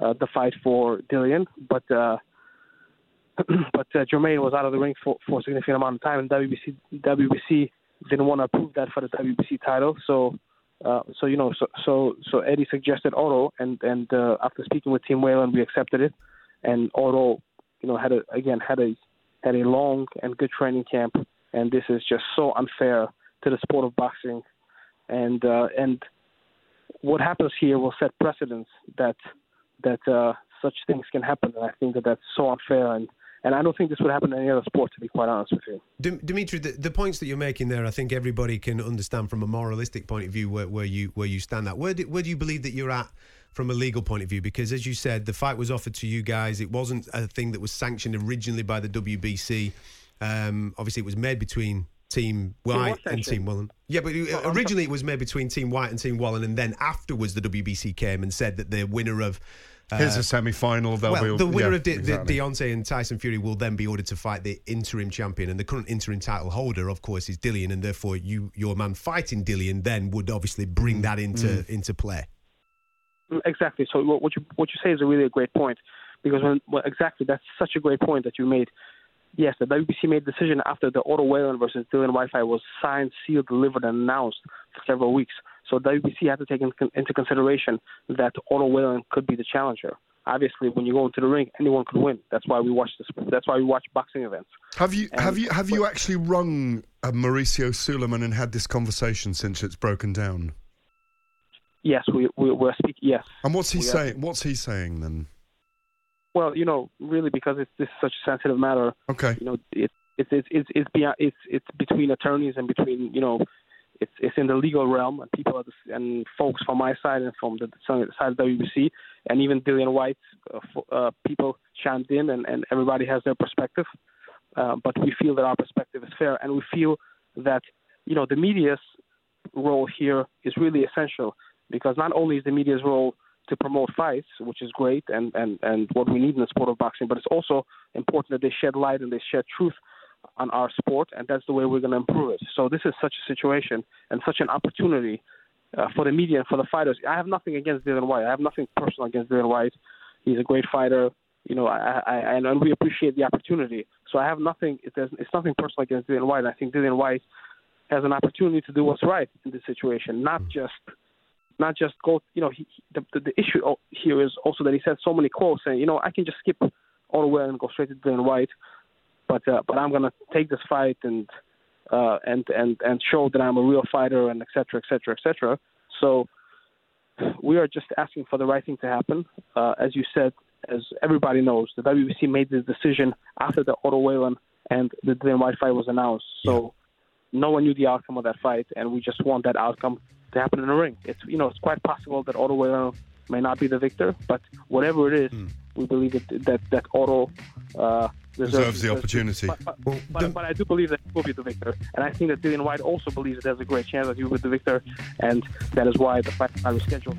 uh, the fight for Dillian, but. Uh, but uh, Jermaine was out of the ring for, for a significant amount of time, and WBC WBC didn't want to approve that for the WBC title. So, uh, so you know, so so so Eddie suggested Otto, and and uh, after speaking with Team Wallin, we accepted it. And Otto, you know, had a again had a had a long and good training camp, and this is just so unfair to the sport of boxing, and uh, and what happens here will set precedents that that uh, such things can happen, and I think that that's so unfair and. And I don't think this would happen in any other sport, to be quite honest with you. Dimitri, the, the, points that you're making there, I think everybody can understand from a moralistic point of view where, where you where you stand at. Where do, where do you believe that you're at from a legal point of view? Because as you said, the fight was offered to you guys. It wasn't a thing that was sanctioned originally by the WBC. Um, obviously, it was made between Team Whyte and Team Wallin. Yeah, but originally it was made between Team Whyte and Team Wallin, and then afterwards the WBC came and said that the winner of Here's a semi-final. Well, be, the winner yeah, of De- exactly. De- Deontay and Tyson Fury will then be ordered to fight the interim champion, and the current interim title holder, of course, is Dillian, and therefore you, your man fighting Dillian, then would obviously bring that into Mm. into play. Exactly. So what what you what you say is a really a great point, because when well, exactly that's such a great point that you made. Yes, the WBC made decision after the Otto Wallin versus Dillian Whyte fight was signed, sealed, delivered, and announced for several weeks. So WBC had to take in, into consideration that Otto Wallin could be the challenger. Obviously, when you go into the ring, anyone could win. That's why we watch this. That's why we watch boxing events. Have you And- have you have you actually rung uh, Mauricio Sulaiman and had this conversation since it's broken down? Yes, we, we we're speaking. Yes. And what's he We are- saying? What's he saying then? Well, you know, really, because it's this is such a sensitive matter. Okay. You know, it, it's it's it's it's beyond, it's it's between attorneys and between you know, it's it's in the legal realm and people the, and folks from my side and from the side of WBC and even Dillian Whyte, uh, uh, people chimed in and and everybody has their perspective. Uh, but we feel that our perspective is fair, and we feel that you know the media's role here is really essential because not only is the media's role to promote fights, which is great and, and, and what we need in the sport of boxing, but it's also important that they shed light and they shed truth on our sport, and that's the way we're going to improve it. So this is such a situation and such an opportunity uh, for the media and for the fighters. I have nothing against Dillian Whyte. I have nothing personal against Dillian Whyte. He's a great fighter. You know, I, I, and we appreciate the opportunity. So I have nothing. It it's nothing personal against Dillian Whyte. I think Dillian Whyte has an opportunity to do what's right in this situation, not just not just go. You know, he, he- the, the the issue here is also that he said so many quotes and you know, I can just skip all the way and go straight to Dillian Whyte, but uh, but I'm gonna take this fight and uh, and and and show that I'm a real fighter and et cetera, et cetera, et cetera. So we are just asking for the right thing to happen. Uh, as you said, as everybody knows, the WBC made this decision after the Otto Wallin and the Dillian Whyte fight was announced. So no one knew the outcome of that fight, and we just want that outcome to happen in the ring. It's you know it's quite possible that Otto Wallin may not be the victor, but whatever it is, we believe that that that Otto uh, Deserves the opportunity. But, but, but, but I do believe that he will be the victor, and I think that Dillian Whyte also believes that there's a great chance that he will be the victor, and that is why the fight is scheduled.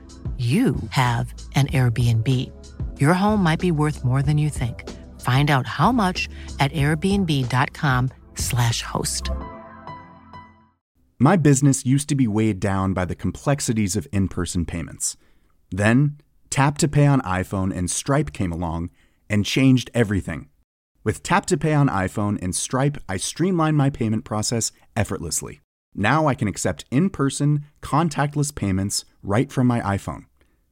you have an Airbnb. Your home might be worth more than you think. Find out how much at airbnb.com/slash host. My business used to be weighed down by the complexities of in person payments. Then, Tap to Pay on iPhone and Stripe came along and changed everything. With Tap to Pay on iPhone and Stripe, I streamlined my payment process effortlessly. Now I can accept in person, contactless payments right from my iPhone.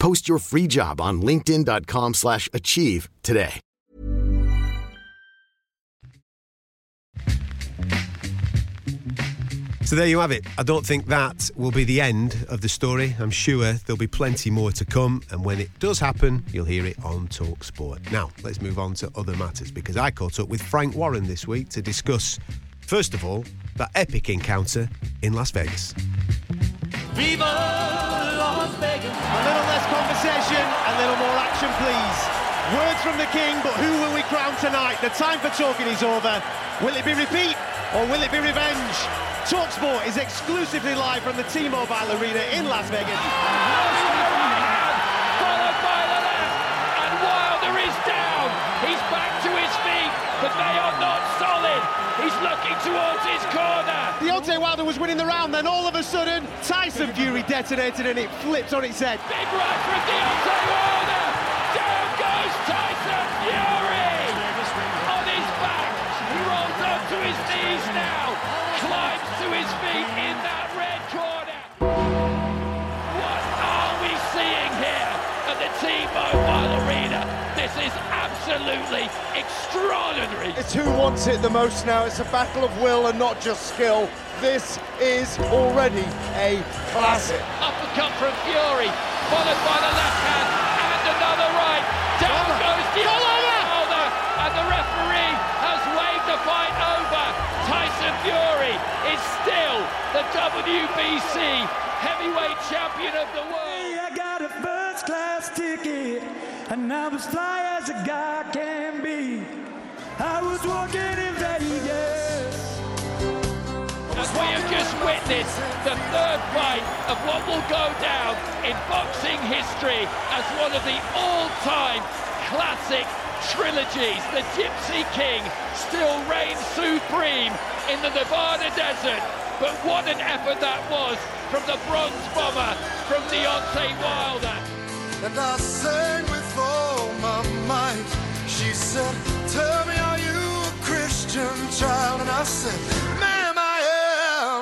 Post your free job on linkedin.com/achieve slash achieve today. So there you have it. I don't think that will be the end of the story. I'm sure there'll be plenty more to come, and when it does happen, you'll hear it on Talk Sport. Now, let's move on to other matters because I caught up with Frank Warren this week to discuss, first of all, that epic encounter in Las Vegas. Viva Las Vegas. A little less conversation, a little more action, please. Words from the king, but who will we crown tonight? The time for talking is over. Will it be repeat or will it be revenge? Talksport is exclusively live from the T-Mobile Arena in Las Vegas. Towards his corner. Deontay Wilder was winning the round, then all of a sudden, Tyson Fury detonated and it flipped on its head. Big right from Deontay Wilder. Down goes Tyson absolutely extraordinary. It's who wants it the most now. It's a battle of will and not just skill. This is already a classic. Uppercut from Fury, followed by the left hand and another right. Down goes Deontay Wilder, and the referee has waved the fight over. Tyson Fury is still the WBC heavyweight champion of the world. I got a first class ticket, and I'm as fly as a guy can be. I was walking in Vegas. As we have just witnessed the third fight of what will go down in boxing history as one of the all-time classic trilogies. The Gypsy King still reigns supreme in the Nevada desert. But what an effort that was from the bronze bomber, from Deontay Wilder. And I sang with all my might. She said, Tell me, are you a Christian child? And I said, Ma'am, I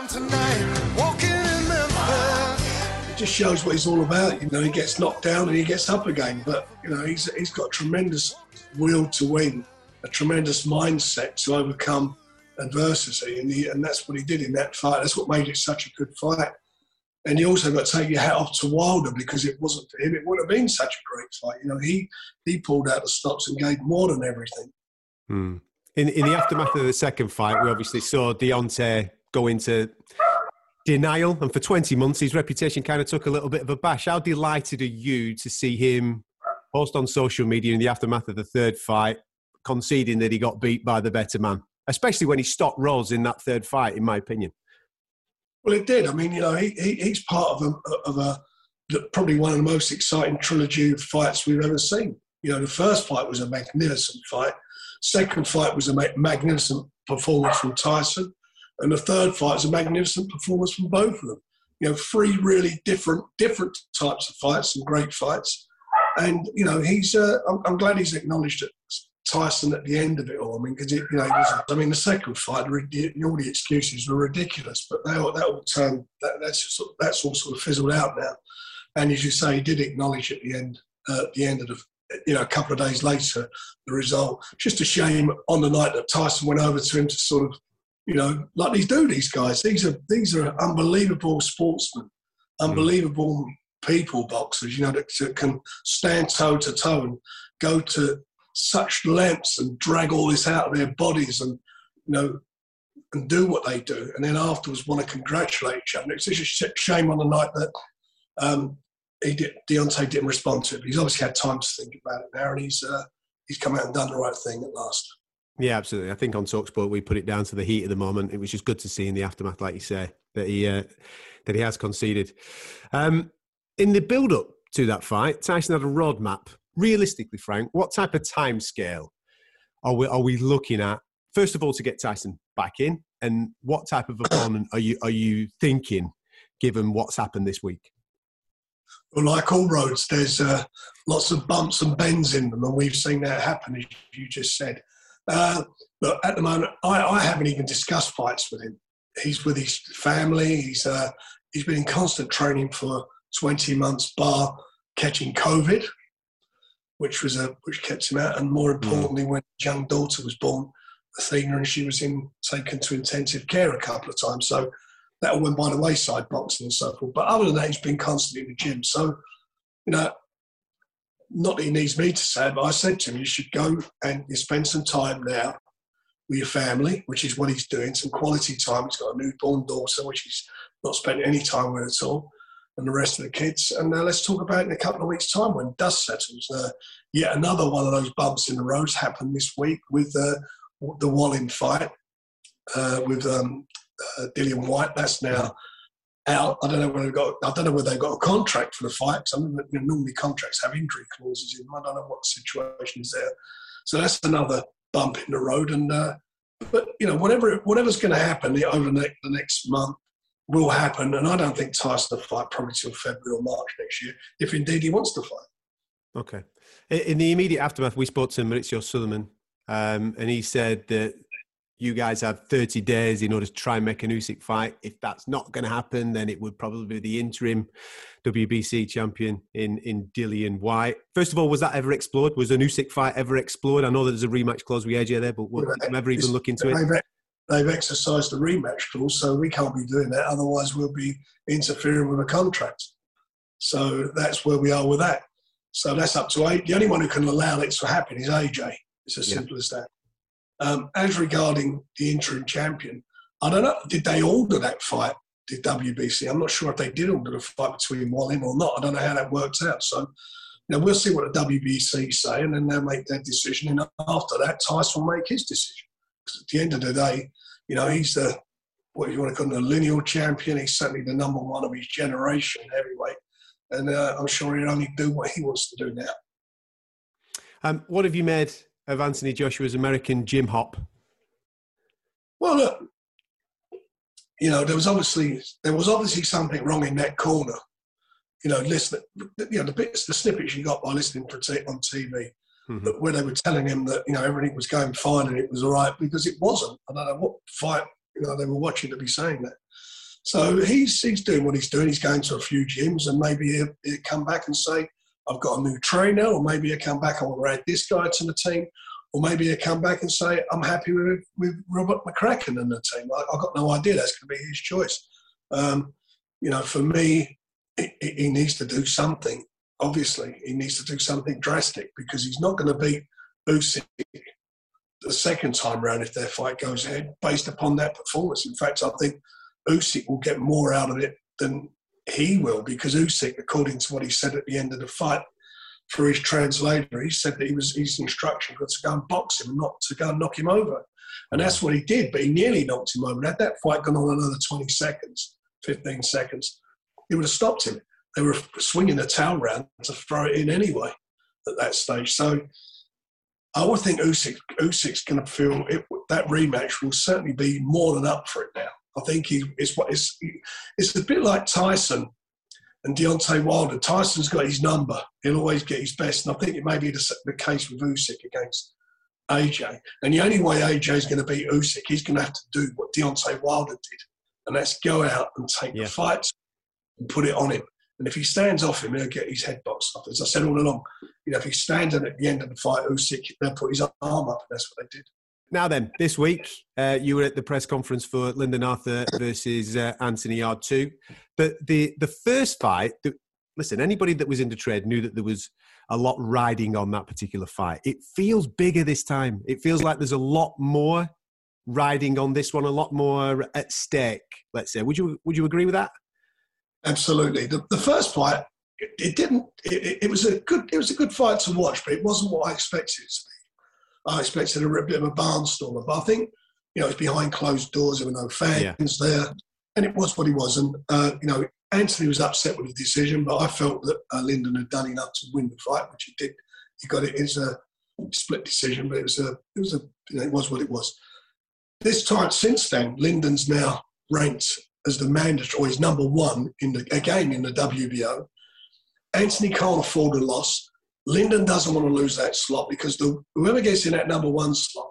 am tonight. Walking in Memphis. It just shows what he's all about. You know, he gets knocked down and he gets up again. But you know, he's he's got tremendous will to win, a tremendous mindset to overcome adversity, and he, and that's what he did in that fight. That's what made it such a good fight. And you also got to take your hat off to Wilder because it wasn't for him, it wouldn't have been such a great fight. You know, he he pulled out the stops and gave more than everything. Hmm. In, in the aftermath of the second fight, we obviously saw Deontay go into denial, and for 20 months, his reputation kind of took a little bit of a bash. How delighted are you to see him post on social media in the aftermath of the third fight, conceding that he got beat by the better man, especially when he stopped Rose in that third fight, in my opinion? Well, it did. I mean, you know, he, he he's part of a of a probably one of the most exciting trilogy of fights we've ever seen. You know, the first fight was a magnificent fight. Second fight was a ma- magnificent performance from Tyson, and the third fight was a magnificent performance from both of them. You know, three really different different types of fights and great fights. And you know, he's. Uh, I'm, I'm glad he's acknowledged it. Tyson at the end of it all. I mean, because you know, it was, I mean, the second fight, the, all the excuses were ridiculous, but they all, that all turned. That, that's sort of, that's all sort of fizzled out now. And as you say, he did acknowledge at the end, uh, at the end of the, you know, a couple of days later, the result. Just a shame on the night that Tyson went over to him to sort of, you know, like these do these guys. These are these are unbelievable sportsmen, unbelievable people boxers. You know, that, that can stand toe to toe and go to such lengths and drag all this out of their bodies and you know and do what they do, and then afterwards want to congratulate each other. It's just a shame on the night that um, he did, Deontay didn't respond to it. But he's obviously had time to think about it now, and he's uh, he's come out and done the right thing at last. Yeah, absolutely. I think on Talksport we put it down to the heat of the moment. It was just good to see in the aftermath, like you say, that he uh, that he has conceded. Um, in the build-up to that fight, Tyson had a roadmap. Realistically, Frank, what type of time scale are we are we looking at? First of all, to get Tyson back in, and what type of opponent are you are you thinking, given what's happened this week? Well, like all roads, there's uh, lots of bumps and bends in them, and we've seen that happen, as you just said. Uh, but at the moment, I, I haven't even discussed fights with him. He's with his family. He's uh, he's been in constant training for 20 months, bar catching COVID, which was a which kept him out. And more hmm. importantly, when his young daughter was born, Athena, and she was in taken to intensive care a couple of times. So that all went by the wayside, boxing and so forth. But other than that, he's been constantly in the gym. So, you know, not that he needs me to say it, but I said to him, you should go and you spend some time now with your family, which is what he's doing, some quality time. He's got a newborn daughter, which he's not spent any time with at all, and the rest of the kids. And uh, let's talk about it in a couple of weeks' time when dust settles. Uh, yet another one of those bumps in the road happened this week with uh, the Wallin fight uh, with um, uh, Dillian Whyte. That's now out. I don't know whether they've got. I don't know whether they've got a contract for the fight. Because you know, normally contracts have injury clauses in them. I don't know what situation is there. So that's another bump in the road. And uh, but you know, whatever whatever's going to happen over the next, the next month will happen. And I don't think Tyson will fight probably till February or March next year, if indeed he wants to fight. Okay. In the immediate aftermath, we spoke to Mauricio Sulaiman, um, and he said that you guys have 30 days in order to try and make an Usyk fight. If that's not going to happen, then it would probably be the interim WBC champion in in Dillian Whyte. First of all, was that ever explored? Was an Usyk fight ever explored? I know that there's a rematch clause with AJ there, but would you ever even look into it? They've, exercised the rematch clause, so we can't be doing that. Otherwise, we'll be interfering with a contract. So that's where we are with that. So that's up to AJ. The only one who can allow it to happen is AJ. It's as Yeah. simple as that. Um, as regarding the interim champion, I don't know. Did they order that fight? Did WBC? I'm not sure if they did order the fight between Wallin or not. I don't know how that worked out. So, now we'll see what the WBC say, and then they'll make their decision. And after that, Tyson will make his decision. 'Cause at the end of the day, you know, he's the what you want to call him, the lineal champion. He's certainly the number one of his generation heavyweight, and uh, I'm sure he'll only do what he wants to do now. Um, what have you made of Anthony Joshua's American gym hop? Well, look, you know, there was obviously there was obviously something wrong in that corner. You know, listen, you know, the bits, the snippets you got by listening for t- on TV, where they were telling him that you know everything was going fine and it was all right because it wasn't. I don't know what fight you know they were watching to be saying that. So he's he's doing what he's doing. He's going to a few gyms and maybe he'll, he'll come back and say, "I've got a new trainer," or maybe he'll come back, "I want to add this guy to the team." Or maybe he'll come back and say, I'm happy with, with Robert McCracken and the team. I, I've got no idea. That's going to be his choice. Um, you know, for me, he needs to do something. Obviously, he needs to do something drastic because he's not going to beat Usyk the second time round if their fight goes ahead based upon that performance. In fact, I think Usyk will get more out of it than he will because Usyk, according to what he said at the end of the fight, for his translator, he said that he was his instruction was to go and box him, not to go and knock him over. And that's what he did, but he nearly knocked him over. Had that fight gone on another 20 seconds, 15 seconds, he would have stopped him. They were swinging the towel round to throw it in anyway at that stage. So I would think Usyk, Usyk's going to feel it, that rematch will certainly be more than up for it now. I think he is what it's, it's a bit like Tyson and Deontay Wilder. Tyson's got his number; he'll always get his best, and I think it may be the, the case with Usyk against AJ. And the only way AJ is going to beat Usyk, he's going to have to do what Deontay Wilder did, and that's go out and take the fight and put it on him. And if he stands off him, he'll get his head boxed off. As I said all along, you know, if he stands in at the end of the fight, Usyk, they'll put his arm up, and that's what they did. Now then, this week uh, you were at the press conference for Lyndon Arthur versus uh, Anthony Yarde two. But the the first fight, the, listen, anybody that was in the trade knew that there was a lot riding on that particular fight. It feels bigger this time. It feels like there's a lot more riding on this one, a lot more at stake. Let's say, would you would you agree with that? Absolutely. The, the first fight, it, it didn't. It, it was a good. It was a good fight to watch, but it wasn't what I expected it to be. I expected a bit of a barnstormer, but I think you know it's behind closed doors. There were no fans there, and it was what he was. And uh, you know, Anthony was upset with the decision, but I felt that uh, Lyndon had done enough to win the fight, which he did. He got it. as a split decision, but it was a. It was a. You know, it was what it was. This time since then, Lyndon's now ranked as the mandatory, or he's number one in the again in the WBO. Anthony can't afford a loss. Lyndon doesn't want to lose that slot because the, whoever gets in that number one slot,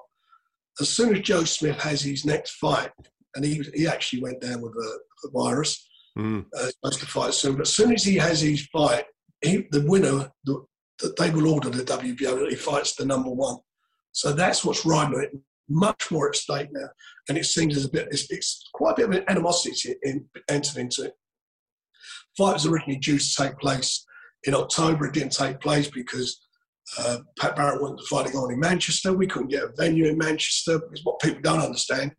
as soon as Joe Smith has his next fight, and he he actually went down with a, virus, Mm. Uh, supposed to fight soon, but as soon as he has his fight, he, the winner, the, the, they will order the WBO that he fights the number one. So that's what's right on it. Much more at stake now, and it seems there's a bit, it's, it's quite a bit of an animosity in, entered into it. Fight was originally due to take place in October. It didn't take place because uh, Pat Barrett wanted to fight again in Manchester. We couldn't get a venue in Manchester because what people don't understand,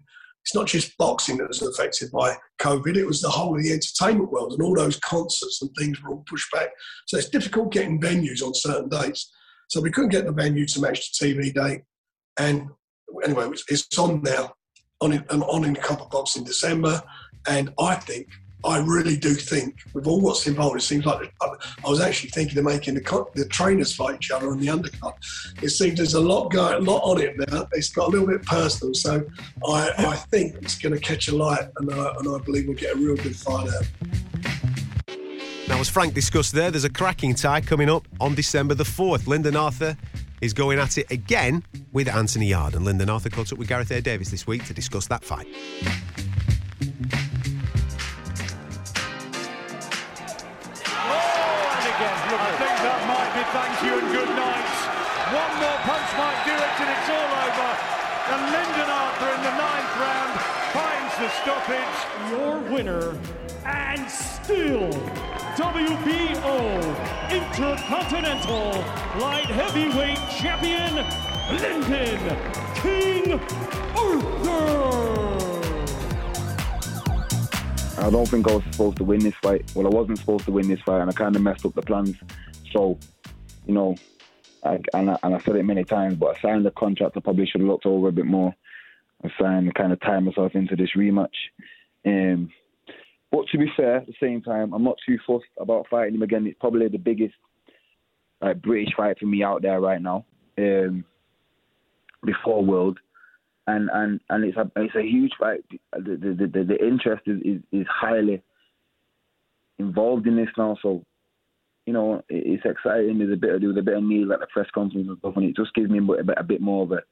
it's not just boxing that was affected by COVID, it was the whole of the entertainment world and all those concerts and things were all pushed back. So it's difficult getting venues on certain dates. So we couldn't get the venue to match the TV date. And anyway, it's on now, on in, on in Copper Box in December. And I think I really do think, with all what's involved, it seems like I, I was actually thinking of making the, the trainers fight each other on the undercard. It seems there's a lot going, a lot on it now. It's got a little bit personal, so I, I think it's going to catch a light, and I, and I believe we'll get a real good fight out. Now, as Frank discussed there, there's a cracking tie coming up on December the 4th. Lyndon Arthur is going at it again with Anthony Yarde, and Lyndon Arthur caught up with Gareth A. Davis this week to discuss that fight. Oh, and again, I think that might be thank you and good night. One more punch might do it and it's all over. And Lyndon Arthur in the ninth round finds the stoppage. Your winner and still WBO Intercontinental Light Heavyweight Champion, Lyndon King Arthur. I don't think I was supposed to win this fight. Well, I wasn't supposed to win this fight, and I kind of messed up the plans. So, you know, I, and, I, and I said it many times, but I signed the contract. I probably should have looked over a bit more. I signed kind of tie myself into this rematch. Um, but to be fair, at the same time, I'm not too fussed about fighting him again. It's probably the biggest like British fight for me out there right now. Um, before World, and and and it's a it's a huge fight. The the the, the interest is, is is highly involved in this now. So you know it's exciting. There's a bit of there a bit of need at the press conference and stuff, and it just gives me a bit, a bit more of a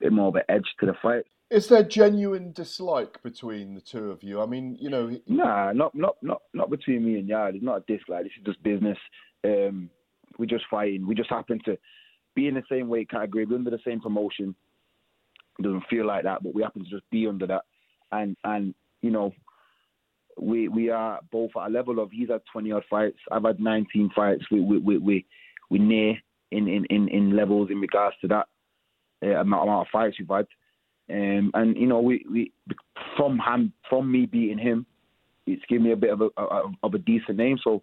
bit more of an edge to the fight. Is there genuine dislike between the two of you? I mean, you know, Nah, not not not not between me and Yarde. It's not a dislike. This is just business. Um, we're just fighting. We just happen to be in the same weight category, we're under the same promotion. It doesn't feel like that, but we happen to just be under that. And and you know, we we are both at a level of he's had twenty odd fights. I've had nineteen fights. We we we we, we near in, in, in, in levels in regards to that uh, amount, amount of fights we've had. Um, and you know, we, we from him from me beating him, it's given me a bit of a, a of a decent name. So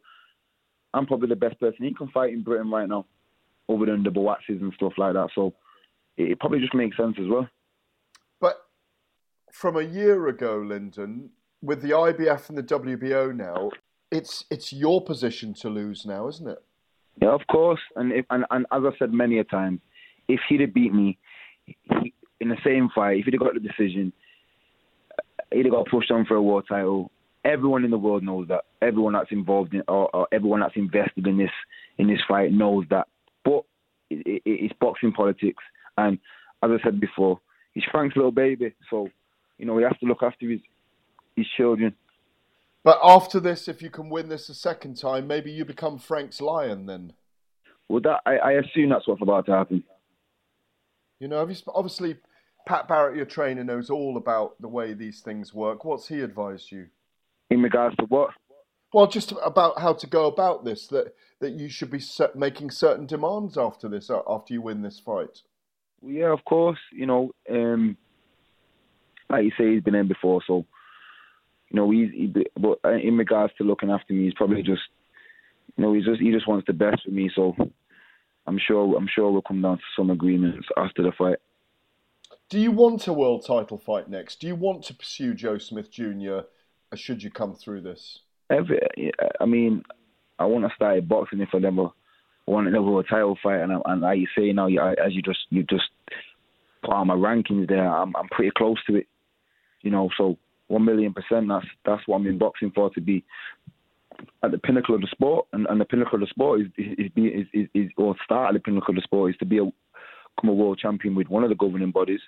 I'm probably the best person he can fight in Britain right now, other than the Buatsis and stuff like that. So it, it probably just makes sense as well. But from a year ago, Lyndon, with the IBF and the WBO now, it's it's your position to lose now, isn't it? Yeah, of course. And if, and, and as I said many a time, if he'd have beat me he, in the same fight, if he'd have got the decision, he'd have got pushed on for a world title. Everyone in the world knows that. Everyone that's involved in, or, or everyone that's invested in this in this fight knows that. But it, it, it's boxing politics, and as I said before, he's Frank's little baby, so you know he has to look after his his children. But after this, if you can win this a second time, maybe you become Frank's lion then. Well, that I, I assume that's what's about to happen. You know, obviously, Pat Barrett, your trainer, knows all about the way these things work. What's he advised you? In regards to what? Well, just about how to go about this. That that you should be making certain demands after this, uh, after you win this fight. Well, yeah, of course. You know, um, like you say, he's been in before, so you know, he's. He, but in regards to looking after me, he's probably just, you know, he just he just wants the best for me. So I'm sure I'm sure we'll come down to some agreements after the fight. Do you want a world title fight next? Do you want to pursue Joe Smith Jr. Uh, should you come through this? Every, I mean, I want to start boxing if I never want another world title fight, and, I, and like you say now, as you just you just put on my rankings there, I'm I'm pretty close to it. You know, so one million percent. That's that's what I'm in boxing for to be at the pinnacle of the sport, and, and the pinnacle of the sport is is, is, is, is or start at the pinnacle of the sport is to be a become a world champion with one of the governing bodies.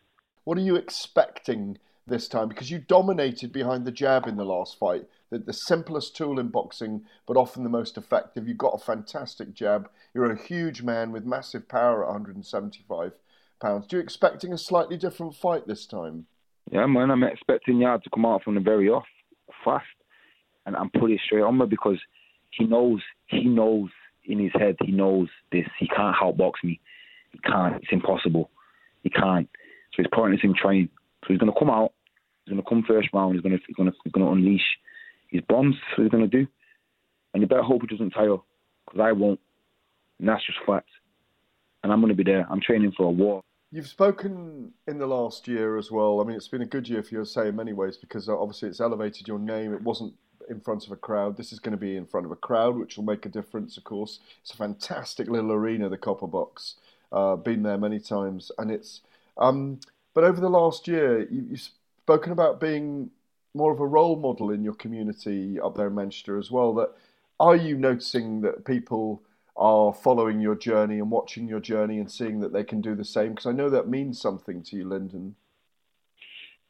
What are you expecting this time because you dominated behind the jab in the last fight. The, the simplest tool in boxing, but often the most effective. You've got a fantastic jab. You're a huge man with massive power at 175 pounds. Do you expecting a slightly different fight this time? Yeah, man, I'm expecting Yarde to come out from the very off, fast, and, and put it straight on me because he knows, he knows in his head, he knows this. He can't outbox me. He can't. It's impossible. He can't. So it's pointless him training. So he's going to come out. He's going to come first round. He's going to, he's going to, he's going to unleash his bombs. What he's going to do. And you better hope he doesn't tire, because I won't. And that's just fact. And I'm going to be there. I'm training for a war. You've spoken in the last year as well. I mean, it's been a good year for you, say, in many ways, because uh, obviously it's elevated your name. It wasn't in front of a crowd. This is going to be in front of a crowd, which will make a difference, of course. It's a fantastic little arena, the Copper Box. Uh, been there many times, and it's. Um, but over the last year, you, you've spoken about being more of a role model in your community up there in Manchester as well. That are you noticing that people are following your journey and watching your journey and seeing that they can do the same? Because I know that means something to you, Lyndon.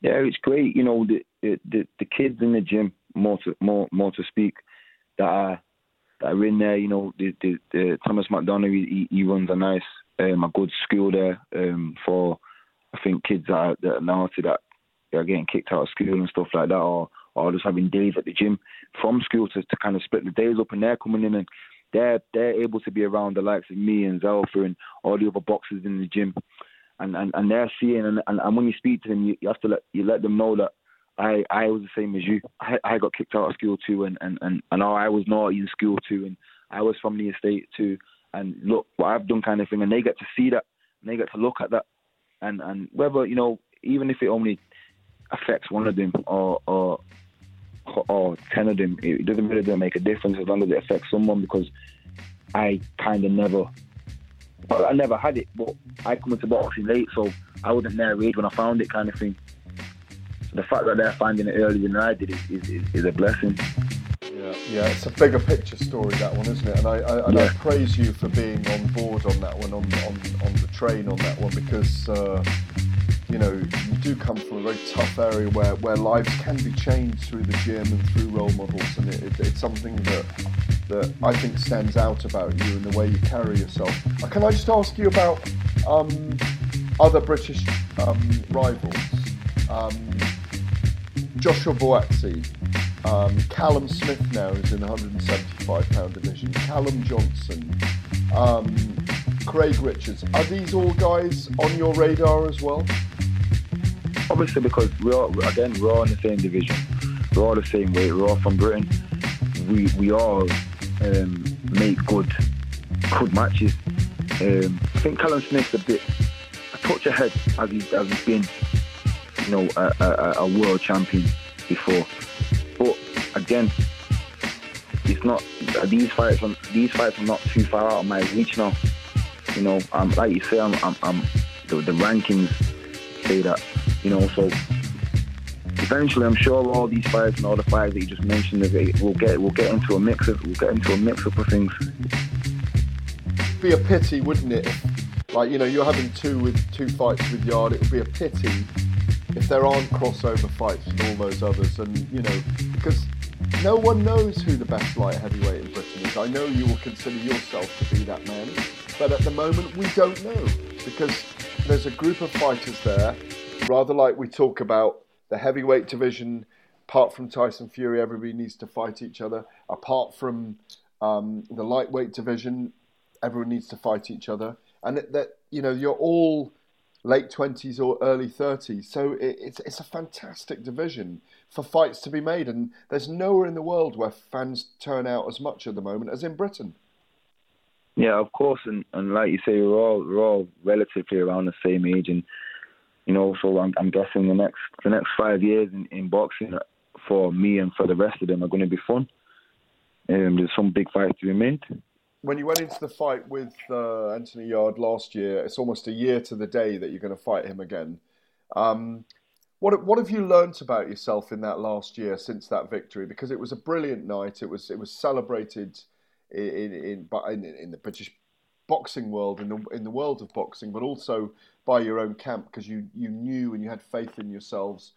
Yeah, it's great. You know, the the, the kids in the gym, more to more more to speak, that are that are in there. You know, the, the, the Thomas McDonough, he, he runs a nice, um, a good school there um, for I think kids are, that are naughty that are getting kicked out of school and stuff like that, or or just having days at the gym. From school to, to kind of split the days up, and they're coming in and they're they're able to be around the likes of me and Zelfa and all the other boxers in the gym, and and, and they're seeing and, and, and when you speak to them, you, you have to let you let them know that I I was the same as you. I, I got kicked out of school too, and and and, and I was naughty in school too, and I was from the estate too, and look what I've done kind of thing, and they get to see that, and they get to look at that, and and whether you know even if it only affects one of them or or or ten of them, it doesn't really make a difference as long as it affects someone because I kind of never, I never had it, but I come into boxing late, so I wasn't their age when I found it, kind of thing. The fact that they're finding it earlier than I did is, is, is a blessing. Yeah, yeah, it's a bigger picture story that one, isn't it? And I, I, and I praise you for being on board on that one, on on, on the train on that one, because uh, you know you do come from a very tough area where, where lives can be changed through the gym and through role models, and it, it, it's something that that I think stands out about you and the way you carry yourself. Uh, can I just ask you about um, other British um, rivals? Um, Joshua Buatsi, um, Callum Smith now is in the 175 pound division. Callum Johnson, um, Craig Richards. Are these all guys on your radar as well? Obviously, because we're all, again we're all in the same division, we're all the same weight, we're all from Britain. We we all um, make good good matches. Um, I think Callum Smith's a bit a touch ahead as he's, as he's been, you know, a, a, a world champion before. Again, it's not these fights. Are, these fights are not too far out of my reach now. You know, um, like you say, I'm, I'm, I'm the, the rankings say that. You know, so eventually, I'm sure all these fights and all the fights that you just mentioned, we'll get we'll get into a mix of we'll get into a mix up of things. Be a pity, wouldn't it? Like you know, you're having two with two fights with Yarde. It would be a pity if there aren't crossover fights with all those others, and you know, because no one knows who the best light heavyweight in Britain is. I know you will consider yourself to be that man, but at the moment we don't know because there's a group of fighters there, rather like we talk about the heavyweight division. Apart from Tyson Fury, everybody needs to fight each other. Apart from um, the lightweight division, everyone needs to fight each other. And that, you know, you're all late twenties or early thirties, so it, it's it's a fantastic division for fights to be made. And there's nowhere in the world where fans turn out as much at the moment as in Britain. Yeah, of course, and, and like you say, we're all we're all relatively around the same age, and you know, so I'm, I'm guessing the next the next five years in, in boxing for me and for the rest of them are going to be fun. Um, there's some big fights to be made. When you went into the fight with uh, Anthony Yarde last year, it's almost a year to the day that you're going to fight him again. Um, what what have you learnt about yourself in that last year since that victory? Because it was a brilliant night. It was it was celebrated in in in, in the British boxing world, in the in the world of boxing, but also by your own camp because you you knew and you had faith in yourselves.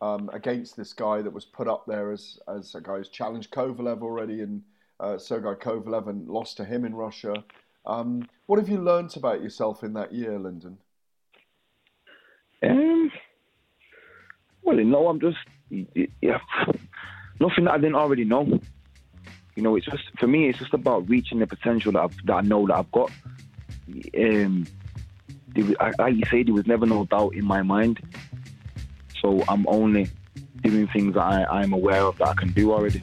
um, against this guy that was put up there as as a guy who's challenged Kovalev already, and uh, Sergei Kovalev, and lost to him in Russia. Um, what have you learnt about yourself in that year, Lyndon? Um, well, know, I'm just yeah, nothing that I didn't already know. You know, it's just for me, it's just about reaching the potential that, I've, that I know that I've got. Um, was- I- like you said, there was never no doubt in my mind. So I'm only doing things that I, I'm aware of that I can do already.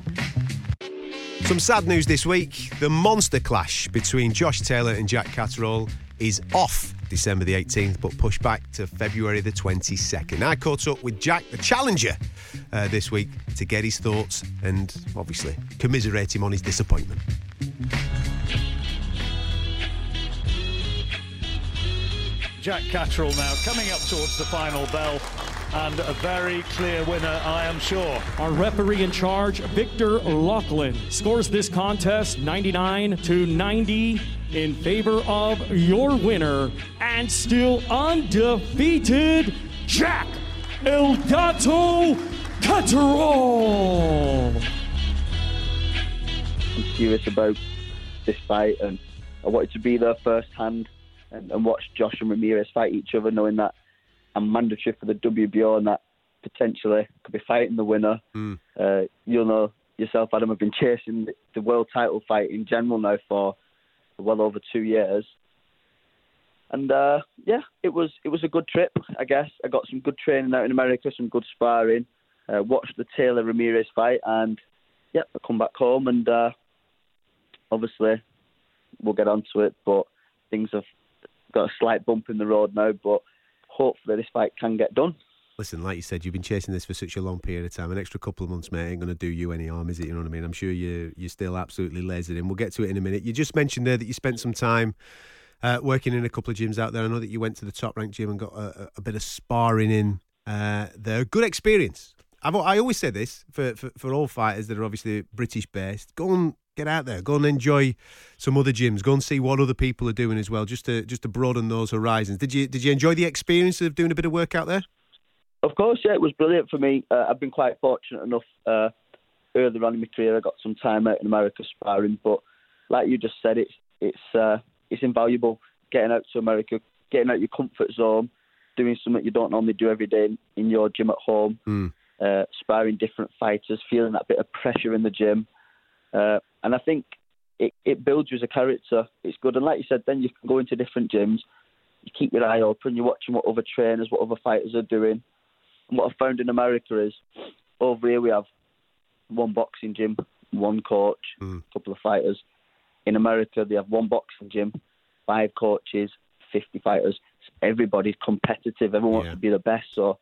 Some sad news this week. The monster clash between Josh Taylor and Jack Catterall is off December the 18th, but pushed back to February the 22nd. I caught up with Jack, the challenger, uh, this week to get his thoughts and obviously commiserate him on his disappointment. Jack Catterall now coming up towards the final bell and a very clear winner, I am sure. Our referee in charge, Victor Loughlin, scores this contest 99 to 90 in favor of your winner and still undefeated, Jack El Gato Catterall. I'm serious about this fight, and I wanted to be there firsthand and, and watch Josh and Ramirez fight each other, knowing that I'm mandatory for the WBO and that potentially could be fighting the winner. Uh, you'll know yourself, Adam. I've been chasing the- the world title fight in general now for well over two years, and uh, yeah, it was it was a good trip. I guess I got some good training out in America, some good sparring. Uh, watched the Taylor Ramirez fight, and yeah, I come back home and uh, obviously we'll get onto it, but things have got a slight bump in the road now. But hopefully this fight can get done. Listen, like you said, you've been chasing this for such a long period of time. An extra couple of months, mate, ain't going to do you any harm, is it? You know what I mean? I'm sure you you're still absolutely lasered in. We'll get to it in a minute. You just mentioned there that you spent some time uh, working in a couple of gyms out there. I know that you went to the top ranked gym and got a, a- bit of sparring in uh, there. Good experience. I've, I always say this for, for, for all fighters that are obviously British based. Go and get out there. Go and enjoy some other gyms. Go and see what other people are doing as well, just to just to broaden those horizons. Did you did you enjoy the experience of doing a bit of work out there? Of course, yeah, it was brilliant for me. Uh, I've been quite fortunate enough uh, earlier on in my career. I got some time out in America sparring, but like you just said, it's it's uh, it's invaluable getting out to America, getting out of your comfort zone, doing something you don't normally do every day in, in your gym at home, uh, sparring different fighters, feeling that bit of pressure in the gym, uh, and I think it, it builds you as a character. It's good, and like you said, then you can go into different gyms. You keep your eye open. You're watching what other trainers, what other fighters are doing. And what I've found in America is over here we have one boxing gym, one coach, a couple of fighters. In America, they have one boxing gym, five coaches, 50 fighters. Everybody's competitive. Everyone wants to be the best. So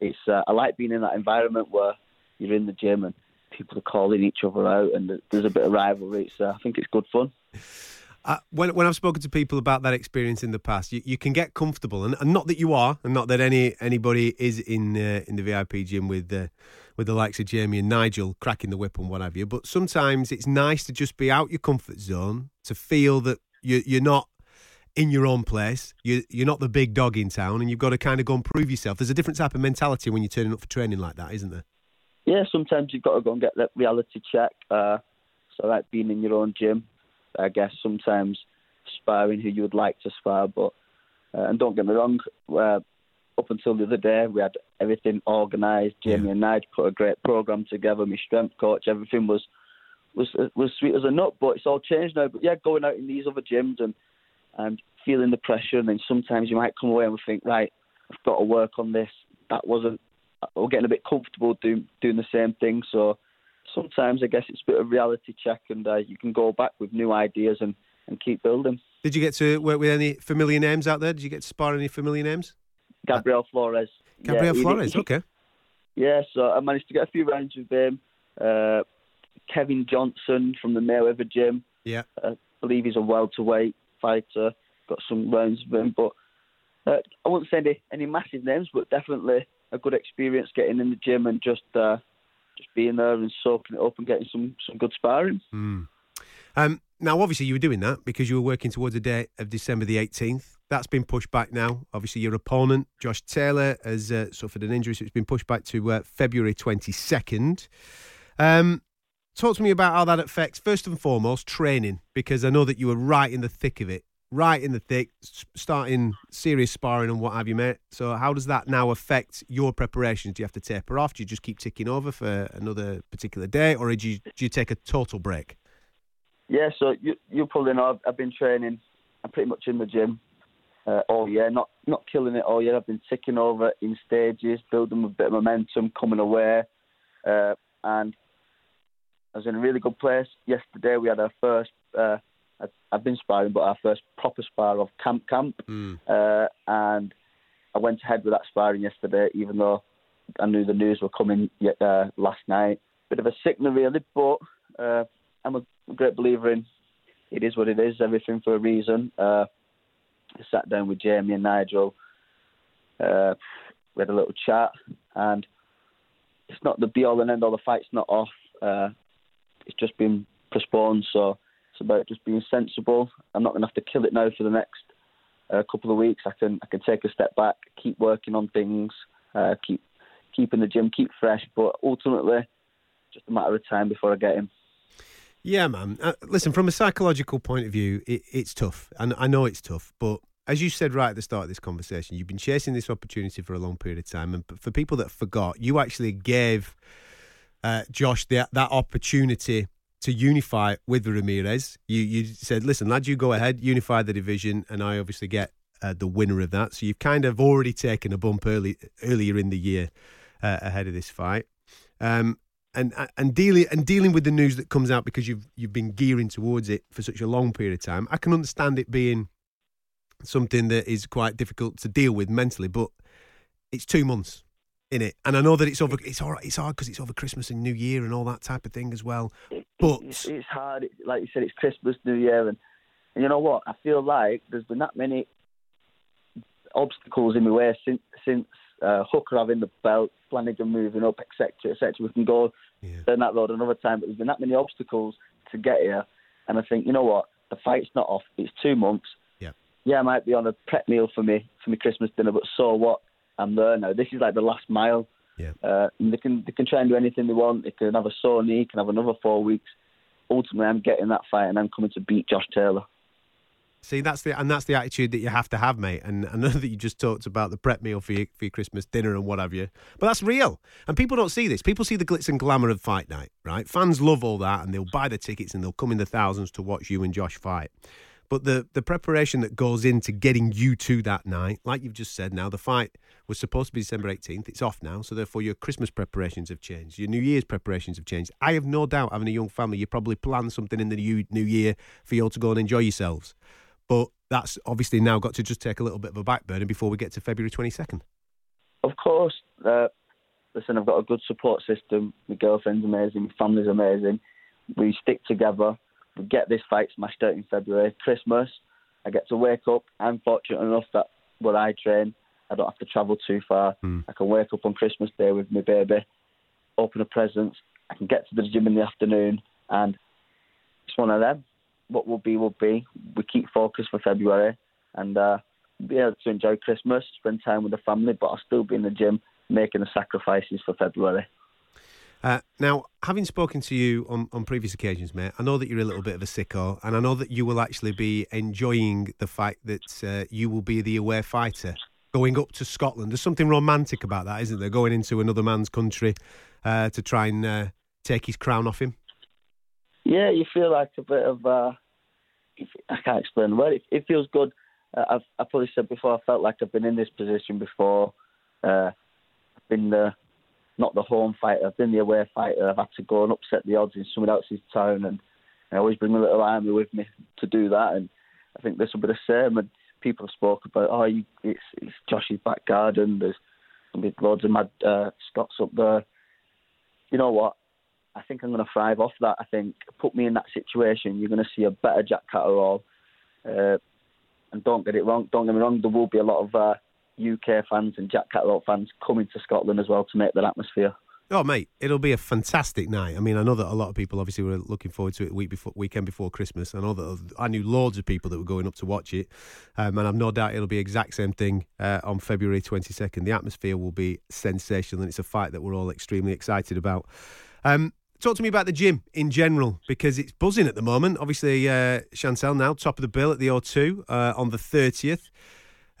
it's uh, I like being in that environment where you're in the gym and people are calling each other out and there's a bit of rivalry. Uh, I think it's good fun. Uh, when when I've spoken to people about that experience in the past, you, you can get comfortable, and, and not that you are, and not that any anybody is in uh, in the VIP gym with uh, with the likes of Jamie and Nigel cracking the whip and what have you. But sometimes it's nice to just be out your comfort zone, to feel that you you're not in your own place, you you're not the big dog in town, and you've got to kind of go and prove yourself. There's a different type of mentality when you're turning up for training like that, isn't there? Yeah, sometimes you've got to go and get that reality check. Uh, so like being in your own gym, I guess sometimes sparring who you would like to spar, but uh, and don't get me wrong, uh, up until the other day we had everything organised. Jamie and I put a great program together. My strength coach, everything was was was sweet as a nut. But it's all changed now. But yeah, going out in these other gyms and and feeling the pressure, and then sometimes you might come away and think, right, I've got to work on this. That wasn't. We're getting a bit comfortable doing doing the same thing. So sometimes I guess it's a bit of reality check, and uh, you can go back with new ideas and, and keep building. Did you get to work with any familiar names out there? Did you get to spar any familiar names? Gabriel Flores. Gabriel he- Flores, he- okay. Yeah, so I managed to get a few rounds with him. Uh, Kevin Johnson from the Mayweather gym. Yeah. I believe he's a welterweight fighter. Got some rounds with him, but uh, I wouldn't say any, any massive names, but definitely a good experience getting in the gym and just uh, just being there and soaking it up and getting some, some good sparring. Mm. Um, now, obviously, you were doing that because you were working towards the date of December the 18th. That's been pushed back now. Obviously, your opponent, Josh Taylor, has uh, suffered an injury, so it's been pushed back to uh, February 22nd. Um, talk to me about how that affects, first and foremost, training, because I know that you were right in the thick of it, right in the thick, starting serious sparring and what have you, mate. So, how does that now affect your preparations? Do you have to taper off? Do you just keep ticking over for another particular day, or do you, do you take a total break? Yeah, so you you probably know I've, been training. I'm pretty much in the gym uh, all year. Not not killing it all year. I've been ticking over in stages, building a bit of momentum, coming away, uh, and I was in a really good place. Yesterday we had our first. Uh, I've been sparring, but our first proper spar of camp camp, uh, and I went ahead with that sparring yesterday, even though I knew the news were coming uh, last night. Bit of a sickener, really, but uh, I'm a great believer in it is what it is, everything for a reason. Uh, I sat down with Jamie and Nigel. Uh, we had a little chat, and it's not the be all and end all. The fight's not off. Uh, it's just been postponed, so about just being sensible. I'm not going to have to kill it now for the next uh, couple of weeks. I can I can take a step back, keep working on things, uh, keep keeping the gym, keep fresh. But ultimately, just a matter of time before I get him. Yeah, man. Uh, listen, from a psychological point of view, it, it's tough, and I know it's tough. But as you said right at the start of this conversation, you've been chasing this opportunity for a long period of time, and for people that forgot, you actually gave uh, Josh that that opportunity to unify with Ramirez. You you said, "Listen, lad, you go ahead, unify the division, and I obviously get uh, the winner of that." So you've kind of already taken a bump early earlier in the year uh, ahead of this fight. Um, and and dealing and dealing with the news that comes out because you've you've been gearing towards it for such a long period of time. I can understand it being something that is quite difficult to deal with mentally, but it's two months in it, and I know that it's over. It's all right. It's hard because it's over Christmas and New Year and all that type of thing as well. But it's, it's hard. Like you said, it's Christmas, New Year, and, and you know what? I feel like there's been that many obstacles in my way since since uh, Hooker having the belt, Flanagan moving up, etc., etc. We can go down that road another time, but there's been that many obstacles to get here, and I think you know what? The fight's not off. It's two months. Yeah. Yeah, I might be on a prep meal for me for my Christmas dinner, but so what? I'm there now. This is like the last mile. Yeah. Uh, and they can they can try and do anything they want. They can have a sore knee, can have another four weeks. Ultimately, I'm getting that fight, and I'm coming to beat Josh Taylor. See, that's the and that's the attitude that you have to have, mate. And I know that you just talked about the prep meal for your, for your Christmas dinner and what have you, but that's real. And people don't see this. People see the glitz and glamour of fight night, right? Fans love all that, and they'll buy the tickets and they'll come in the thousands to watch you and Josh fight. But the the preparation that goes into getting you to that night, like you've just said, now the fight was supposed to be December eighteenth. It's off now, so therefore your Christmas preparations have changed. Your New Year's preparations have changed. I have no doubt, having a young family, you probably plan something in the new New Year for you all to go and enjoy yourselves. But that's obviously now got to just take a little bit of a back burner before we get to February 22nd. Of course, uh, listen, I've got a good support system. My girlfriend's amazing. My family's amazing. We stick together. We get this fight smashed out in February. Christmas, I get to wake up. I'm fortunate enough that where I train, I don't have to travel too far. I can wake up on Christmas Day with my baby, open a present. I can get to the gym in the afternoon, and it's one of them. What will be, will be. We keep focused for February, and uh, be able to enjoy Christmas, spend time with the family, but I'll still be in the gym making the sacrifices for February. Uh, now, having spoken to you on, on previous occasions, mate, I know that you're a little bit of a sicko, and I know that you will actually be enjoying the fact that uh, you will be the aware fighter going up to Scotland. There's something romantic about that, isn't there? Going into another man's country uh, to try and uh, take his crown off him. Yeah, you feel like a bit of. Uh, I can't explain the word. It, it feels good. Uh, I've I probably said before. I felt like I've been in this position before. I've been the not the home fighter. I've been the away fighter. I've had to go and upset the odds in someone else's town, and I always bring my little army with me to do that. And I think this will be the same. And people have spoke about, oh, you, it's it's Josh's back garden. There's be loads of mad uh, Scots up there. You know what? I think I'm going to thrive off that. I think put me in that situation, you're going to see a better Jack Catterall. Uh, and don't get it wrong. Don't get me wrong. There will be a lot of uh, UK fans and Jack Catterall fans coming to Scotland as well to make that atmosphere. Oh, mate, it'll be a fantastic night. I mean, I know that a lot of people obviously were looking forward to it week before, weekend before Christmas. I know that I knew loads of people that were going up to watch it, um, and I've no doubt it'll be exact same thing uh, on February twenty second. The atmosphere will be sensational, and it's a fight that we're all extremely excited about. Um, talk to me about the gym in general because it's buzzing at the moment. Obviously, uh, Chantel now top of the bill at the O2 uh, on the thirtieth,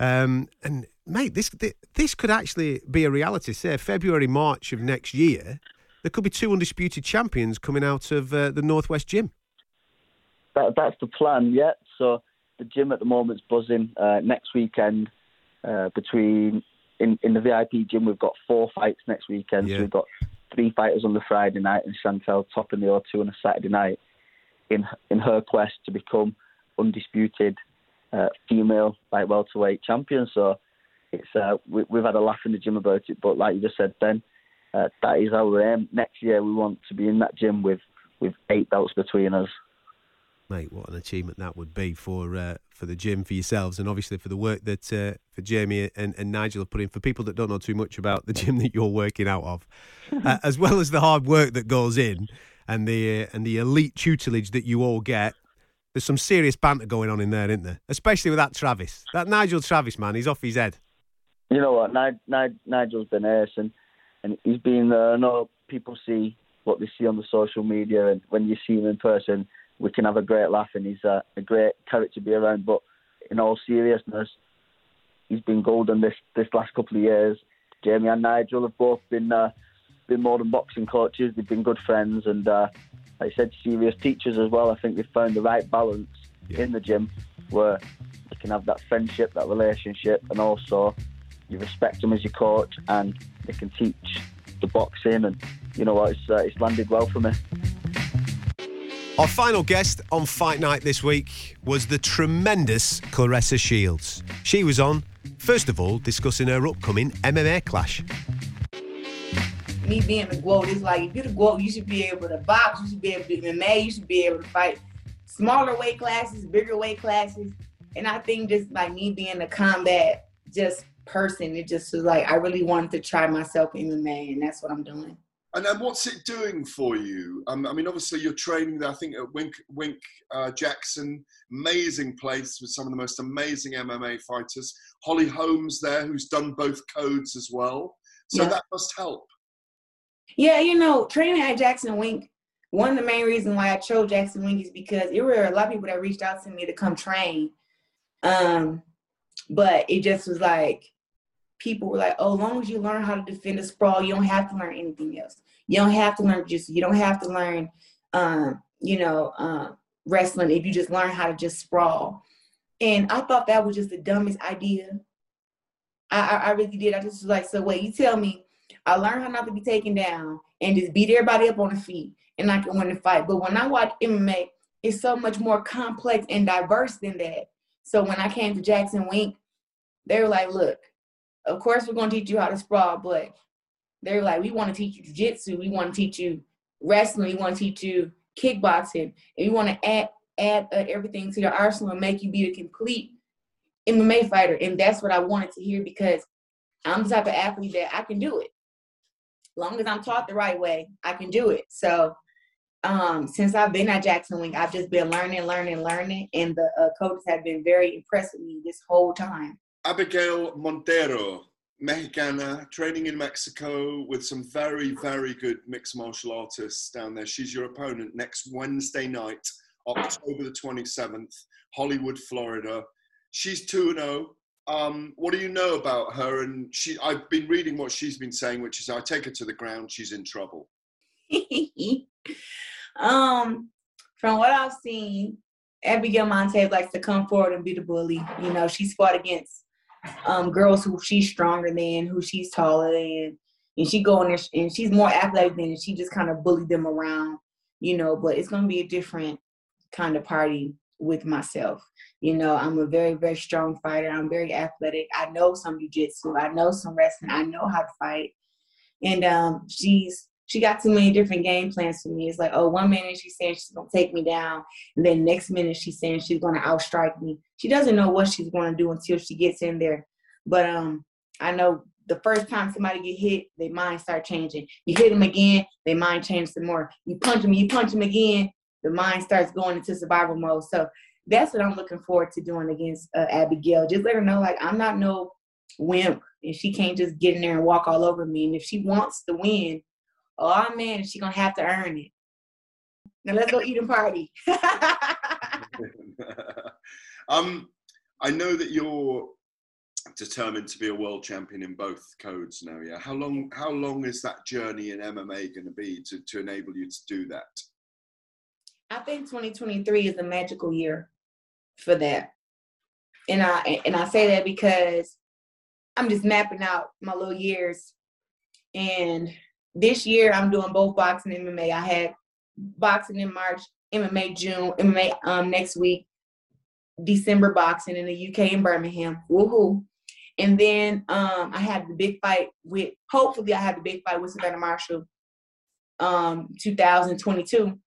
um, and mate, this this could actually be a reality. Say February, March of next year, there could be two undisputed champions coming out of uh, the Northwest Gym. That, that's the plan, yeah. So the gym at the moment's buzzing. Uh, next weekend, uh, between in, in the VIP gym, we've got four fights next weekend. Yeah. So we've got three fighters on the Friday night and Chantel topping the O2 on a Saturday night in in her quest to become undisputed uh, female light welterweight champion. So it's uh, we, we've had a laugh in the gym about it, but like you just said, Ben, uh, that is our aim. Next year, we want to be in that gym with with eight belts between us. Mate, what an achievement that would be for uh, for the gym, for yourselves, and obviously for the work that uh, for Jamie and, and Nigel have put in. For people that don't know too much about the gym that you're working out of, uh, as well as the hard work that goes in, and the uh, and the elite tutelage that you all get. There's some serious banter going on in there, isn't there? Especially with that Travis, that Nigel Travis man. He's off his head. You know what? Nig- Nig- Nigel's been ace, and, and he's been. Uh, I know people see what they see on the social media, and when you see him in person, we can have a great laugh, and he's uh, a great character to be around. But in all seriousness, he's been golden this this last couple of years. Jamie and Nigel have both been uh, been more than boxing coaches. They've been good friends, and uh, like I said, serious teachers as well. I think they've found the right balance in the gym where you can have that friendship, that relationship, and also you respect them as your coach, and they can teach the boxing. And you know what? It's uh, it's landed well for me. Our final guest on Fight Night this week was the tremendous Claressa Shields. She was on, first of all, discussing her upcoming MMA clash. me being the GOAT, it's like if you're the GOAT, you should be able to box, you should be able to do MMA, you should be able to fight smaller weight classes, bigger weight classes. And I think just like me being a combat just person, it just was like I really wanted to try myself in MMA and that's what I'm doing. And then what's it doing for you? Um, I mean, obviously you're training there. I think at Wink, Wink uh, Jackson, amazing place with some of the most amazing MMA fighters. Holly Holmes there, who's done both codes as well. So Yeah. that must help. Yeah, you know, training at Jackson Wink, one of the main reasons why I chose Jackson Wink is because it were a lot of people that reached out to me to come train. Um, but it just was like people were like, "Oh, as long as you learn how to defend a sprawl, you don't have to learn anything else. You don't have to learn just you don't have to learn um, you know, uh, wrestling if you just learn how to just sprawl." And I thought that was just the dumbest idea. I, I, I really did. I just was like, so wait, you tell me I learned how not to be taken down and just beat everybody up on the feet and I can win the fight. But when I watch MMA, it's so much more complex and diverse than that. So when I came to Jackson Wink, they were like, look, of course we're gonna teach you how to sprawl, but they're like, we want to teach you jiu-jitsu, we want to teach you wrestling, we want to teach you kickboxing, and we want to add add uh, everything to your arsenal and make you be a complete MMA fighter. And that's what I wanted to hear because I'm the type of athlete that I can do it. long as I'm taught the right way, I can do it. So um, since I've been at Jackson Wink, I've just been learning, learning, learning, and the uh, coaches have been very impressed with me this whole time. Abigail Montero, Mexicana, training in Mexico with some very, very good mixed martial artists down there. She's your opponent next Wednesday night, October the 27th, Hollywood, Florida. She's 2 0. Um, what do you know about her? And she, I've been reading what she's been saying, which is I take her to the ground, she's in trouble. um, from what I've seen, Abigail Montes likes to come forward and be the bully. You know, she's fought against um, girls who she's stronger than, who she's taller than, and she go in there and she's more athletic than, and she just kind of bullied them around. You know, but it's gonna be a different kind of party with myself. You know, I'm a very, very strong fighter. I'm very athletic. I know some jujitsu. I know some wrestling. I know how to fight. And um, she's she got too many different game plans for me. It's like, oh, one minute she's saying she's gonna take me down, and then next minute she's saying she's gonna outstrike me. She doesn't know what she's gonna do until she gets in there. But um, I know the first time somebody get hit, their mind start changing. You hit them again, their mind changes some more. You punch them, you punch them again, the mind starts going into survival mode. So that's what I'm looking forward to doing against uh, Abigail. Just let her know, like, I'm not no wimp, and she can't just get in there and walk all over me. And if she wants to win, oh man, she's gonna have to earn it. Now let's go eat and party. um, I know that you're determined to be a world champion in both codes now. Yeah, how long? How long is that journey in MMA going to be to to enable you to do that? I think 2023 is a magical year for that, and I and I say that because I'm just mapping out my little years, and this year I'm doing both boxing and MMA. I had boxing in March, MMA June, MMA um, next week, December boxing in the UK in Birmingham. Woohoo! And then um, I had the big fight with. Hopefully, I have the big fight with Savannah Marshall, um, 2022.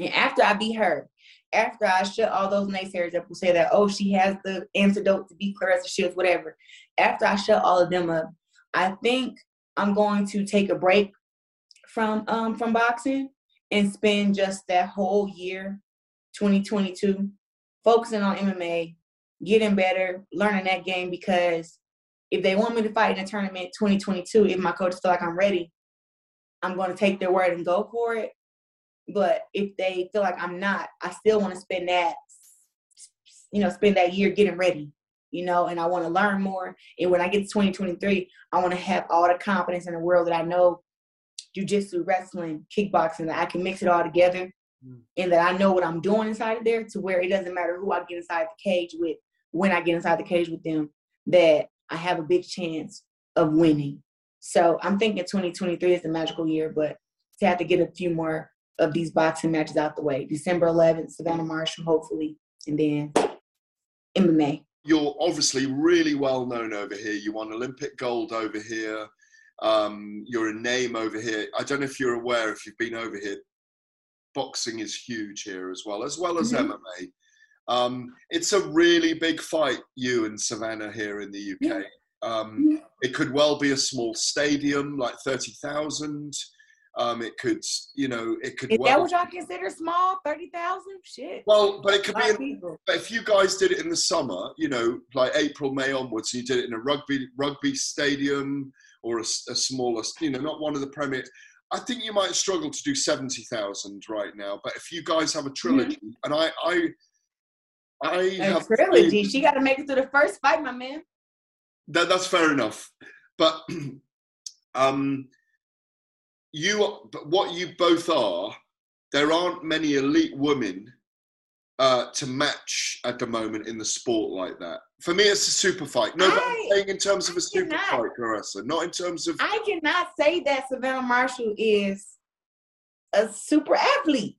And after I beat her, after I shut all those naysayers up who say that, oh, she has the antidote to beat Claressa Shields, whatever. After I shut all of them up, I think I'm going to take a break from um from boxing and spend just that whole year, 2022, focusing on MMA, getting better, learning that game because if they want me to fight in a tournament 2022, if my coaches feel like I'm ready, I'm going to take their word and go for it. But if they feel like I'm not, I still want to spend that, you know, spend that year getting ready, you know, and I want to learn more. And when I get to 2023, I want to have all the confidence in the world that I know jujitsu, wrestling, kickboxing, that I can mix it all together mm. and that I know what I'm doing inside of there to where it doesn't matter who I get inside the cage with, when I get inside the cage with them, that I have a big chance of winning. So I'm thinking 2023 is the magical year, but to have to get a few more of these boxing matches out the way. December 11th, Savannah Marshall, hopefully, and then MMA. You're obviously really well known over here. You won Olympic gold over here. Um, you're a name over here. I don't know if you're aware, if you've been over here, boxing is huge here as well, as well as Mhm. MMA. Um, it's a really big fight, you and Savannah here in the UK. Um, it could well be a small stadium, like 30,000. Um, it could, you know, it could Is well that what y'all consider small? 30,000? Shit. well, but it could A be. But if you guys did it in the summer, you know, like April, May onwards, and you did it in a rugby rugby stadium or a smaller, you know, not one of the premier. I think you might struggle to do seventy thousand right now. But if you guys have a trilogy, and I, I, I A have trilogy. She got to make it through the first fight, my man. that, that's fair enough. But um, you, but what you both are, there aren't many elite women uh, to match at the moment in the sport like that. For me, it's a super fight. No, but I'm saying in terms of a super fight, Claressa, not in terms of. I cannot say that Savannah Marshall is a super athlete.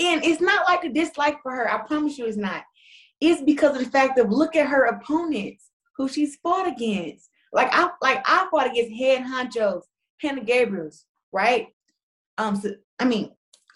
And it's not like a dislike for her. I promise you it's not. It's because of the fact of look at her opponents who she's fought against. Like I like I fought against head honchos, Hanna Gabriels, right? Um, so, I mean,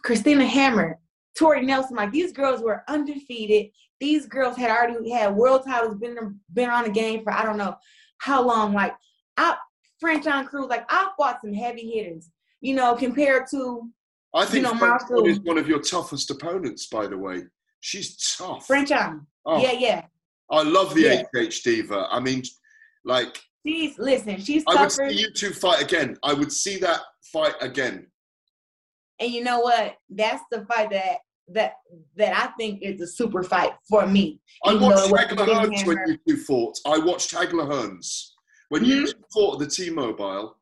Christina Hammer, Tori Nelson, like these girls were undefeated. These girls had already had world titles, been been on the game for I don't know how long. Like I Franchon Crews, like I fought some heavy hitters, you know, compared to I think you know, Marshall, is one of your toughest opponents, by the way. She's tough. Franchon. Oh. Yeah, yeah. I love the Yeah. HH Diva. I mean, like, She's listen, she's I would see you two fight again. I would see that fight again. And you know what? That's the fight that that that I think is a super fight for me. I watched Hagler Hearns when you two fought. I watched Hagler Hearns. When you mm-hmm. two fought the T-Mobile,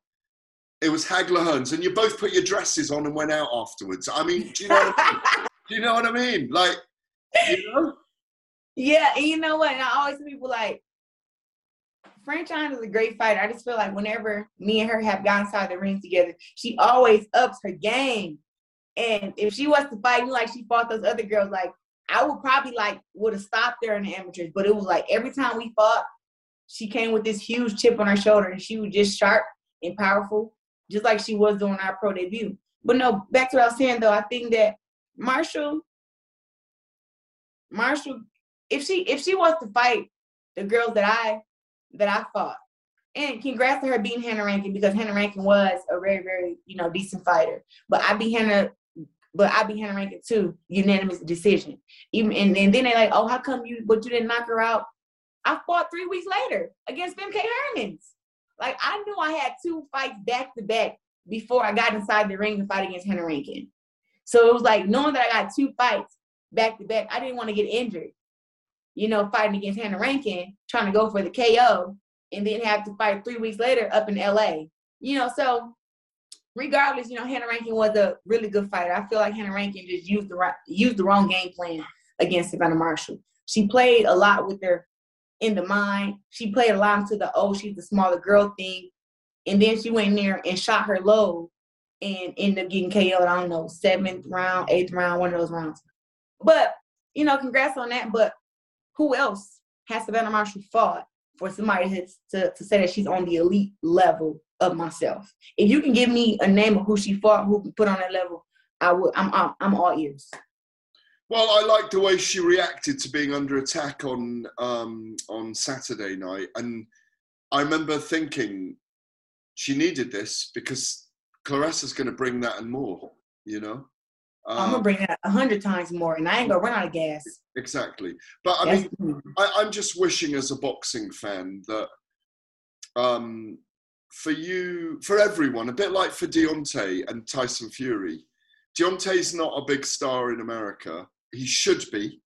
it was Hagler Hearns, and you both put your dresses on and went out afterwards. I mean, do you know what I mean? do you know what I mean? Like, you know? Yeah, and you know what? And I always tell people like Franchon is a great fighter. I just feel like whenever me and her have gone inside the ring together, she always ups her game. And if she was to fight me like she fought those other girls, like I would probably like would have stopped there in the amateurs. But it was like every time we fought, she came with this huge chip on her shoulder and she was just sharp and powerful, just like she was doing our pro debut. But no, back to what I was saying though, I think that Marshall, Marshall, if she if she wants to fight the girls that I that I fought, and congrats to her beating Hannah Rankin because Hannah Rankin was a very, very, you know, decent fighter. But I beat Hannah, but I beat Hannah Rankin too, unanimous decision. Even and, and then they like, oh, how come you but you didn't knock her out? I fought three weeks later against Femke Hermans. Like I knew I had two fights back to back before I got inside the ring to fight against Hannah Rankin. So it was like knowing that I got two fights back to back, I didn't want to get injured. You know, fighting against Hannah Rankin, trying to go for the KO, and then have to fight three weeks later up in LA. You know, so regardless, you know, Hannah Rankin was a really good fighter. I feel like Hannah Rankin just used the right used the wrong game plan against Savannah Marshall. She played a lot with her in the mind. She played a lot into the oh, she's the smaller girl thing. And then she went in there and shot her low and ended up getting KO'd, I don't know, seventh round, eighth round, one of those rounds. But, you know, congrats on that. But who else has Savannah Marshall fought for somebody to, to, say that she's on the elite level of myself? If you can give me a name of who she fought, who can put on that level, I would. I'm I'm, I'm all ears. Well, I like the way she reacted to being under attack on um, on Saturday night, and I remember thinking she needed this because Claressa's going to bring that and more. You know, um, I'm gonna bring that a hundred times more, and I ain't gonna run out of gas. Exactly, but I mean, I, I'm just wishing as a boxing fan that um, for you, for everyone, a bit like for Deontay and Tyson Fury. Deontay's not a big star in America. He should be.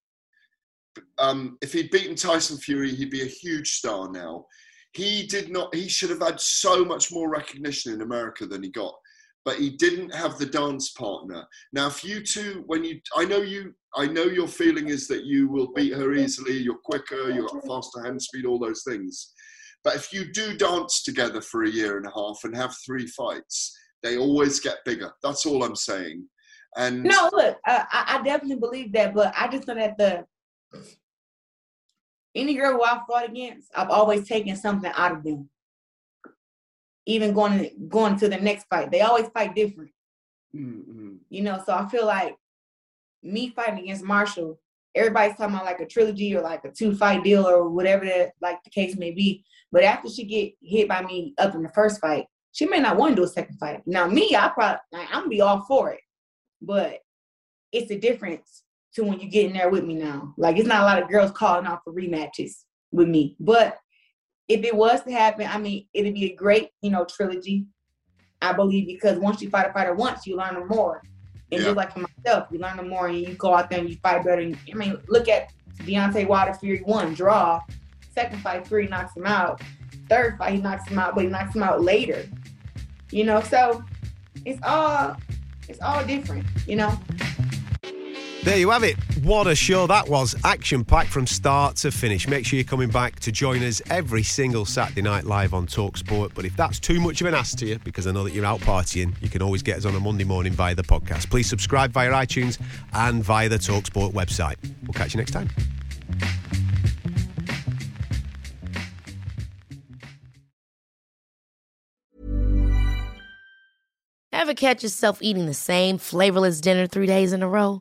Um, if he'd beaten Tyson Fury, he'd be a huge star now. He did not. He should have had so much more recognition in America than he got but he didn't have the dance partner. Now, if you two, when you, I know you, I know your feeling is that you will beat her easily. You're quicker. You've got faster hand speed. All those things. But if you do dance together for a year and a half and have three fights, they always get bigger. That's all I'm saying. And no, look, uh, I, I definitely believe that, but I just know that the any girl who I fought against, I've always taken something out of them even going going to the next fight. They always fight different. Mm-hmm. You know, so I feel like me fighting against Marshall, everybody's talking about like a trilogy or like a two fight deal or whatever that like the case may be. But after she get hit by me up in the first fight, she may not want to do a second fight. Now me, I probably like, I'm gonna be all for it. But it's a difference to when you get in there with me now. Like it's not a lot of girls calling out for rematches with me. But if it was to happen, I mean, it'd be a great, you know, trilogy. I believe because once you fight a fighter once, you learn more. And yeah. just like myself, you learn them more, and you go out there and you fight better. And, I mean, look at Deontay Wilder Fury one draw, second fight Fury knocks him out, third fight he knocks him out, but he knocks him out later. You know, so it's all it's all different. You know. There you have it. What a show that was. Action packed from start to finish. Make sure you're coming back to join us every single Saturday night live on Talksport. But if that's too much of an ask to you, because I know that you're out partying, you can always get us on a Monday morning via the podcast. Please subscribe via iTunes and via the Talksport website. We'll catch you next time. Ever catch yourself eating the same flavorless dinner three days in a row?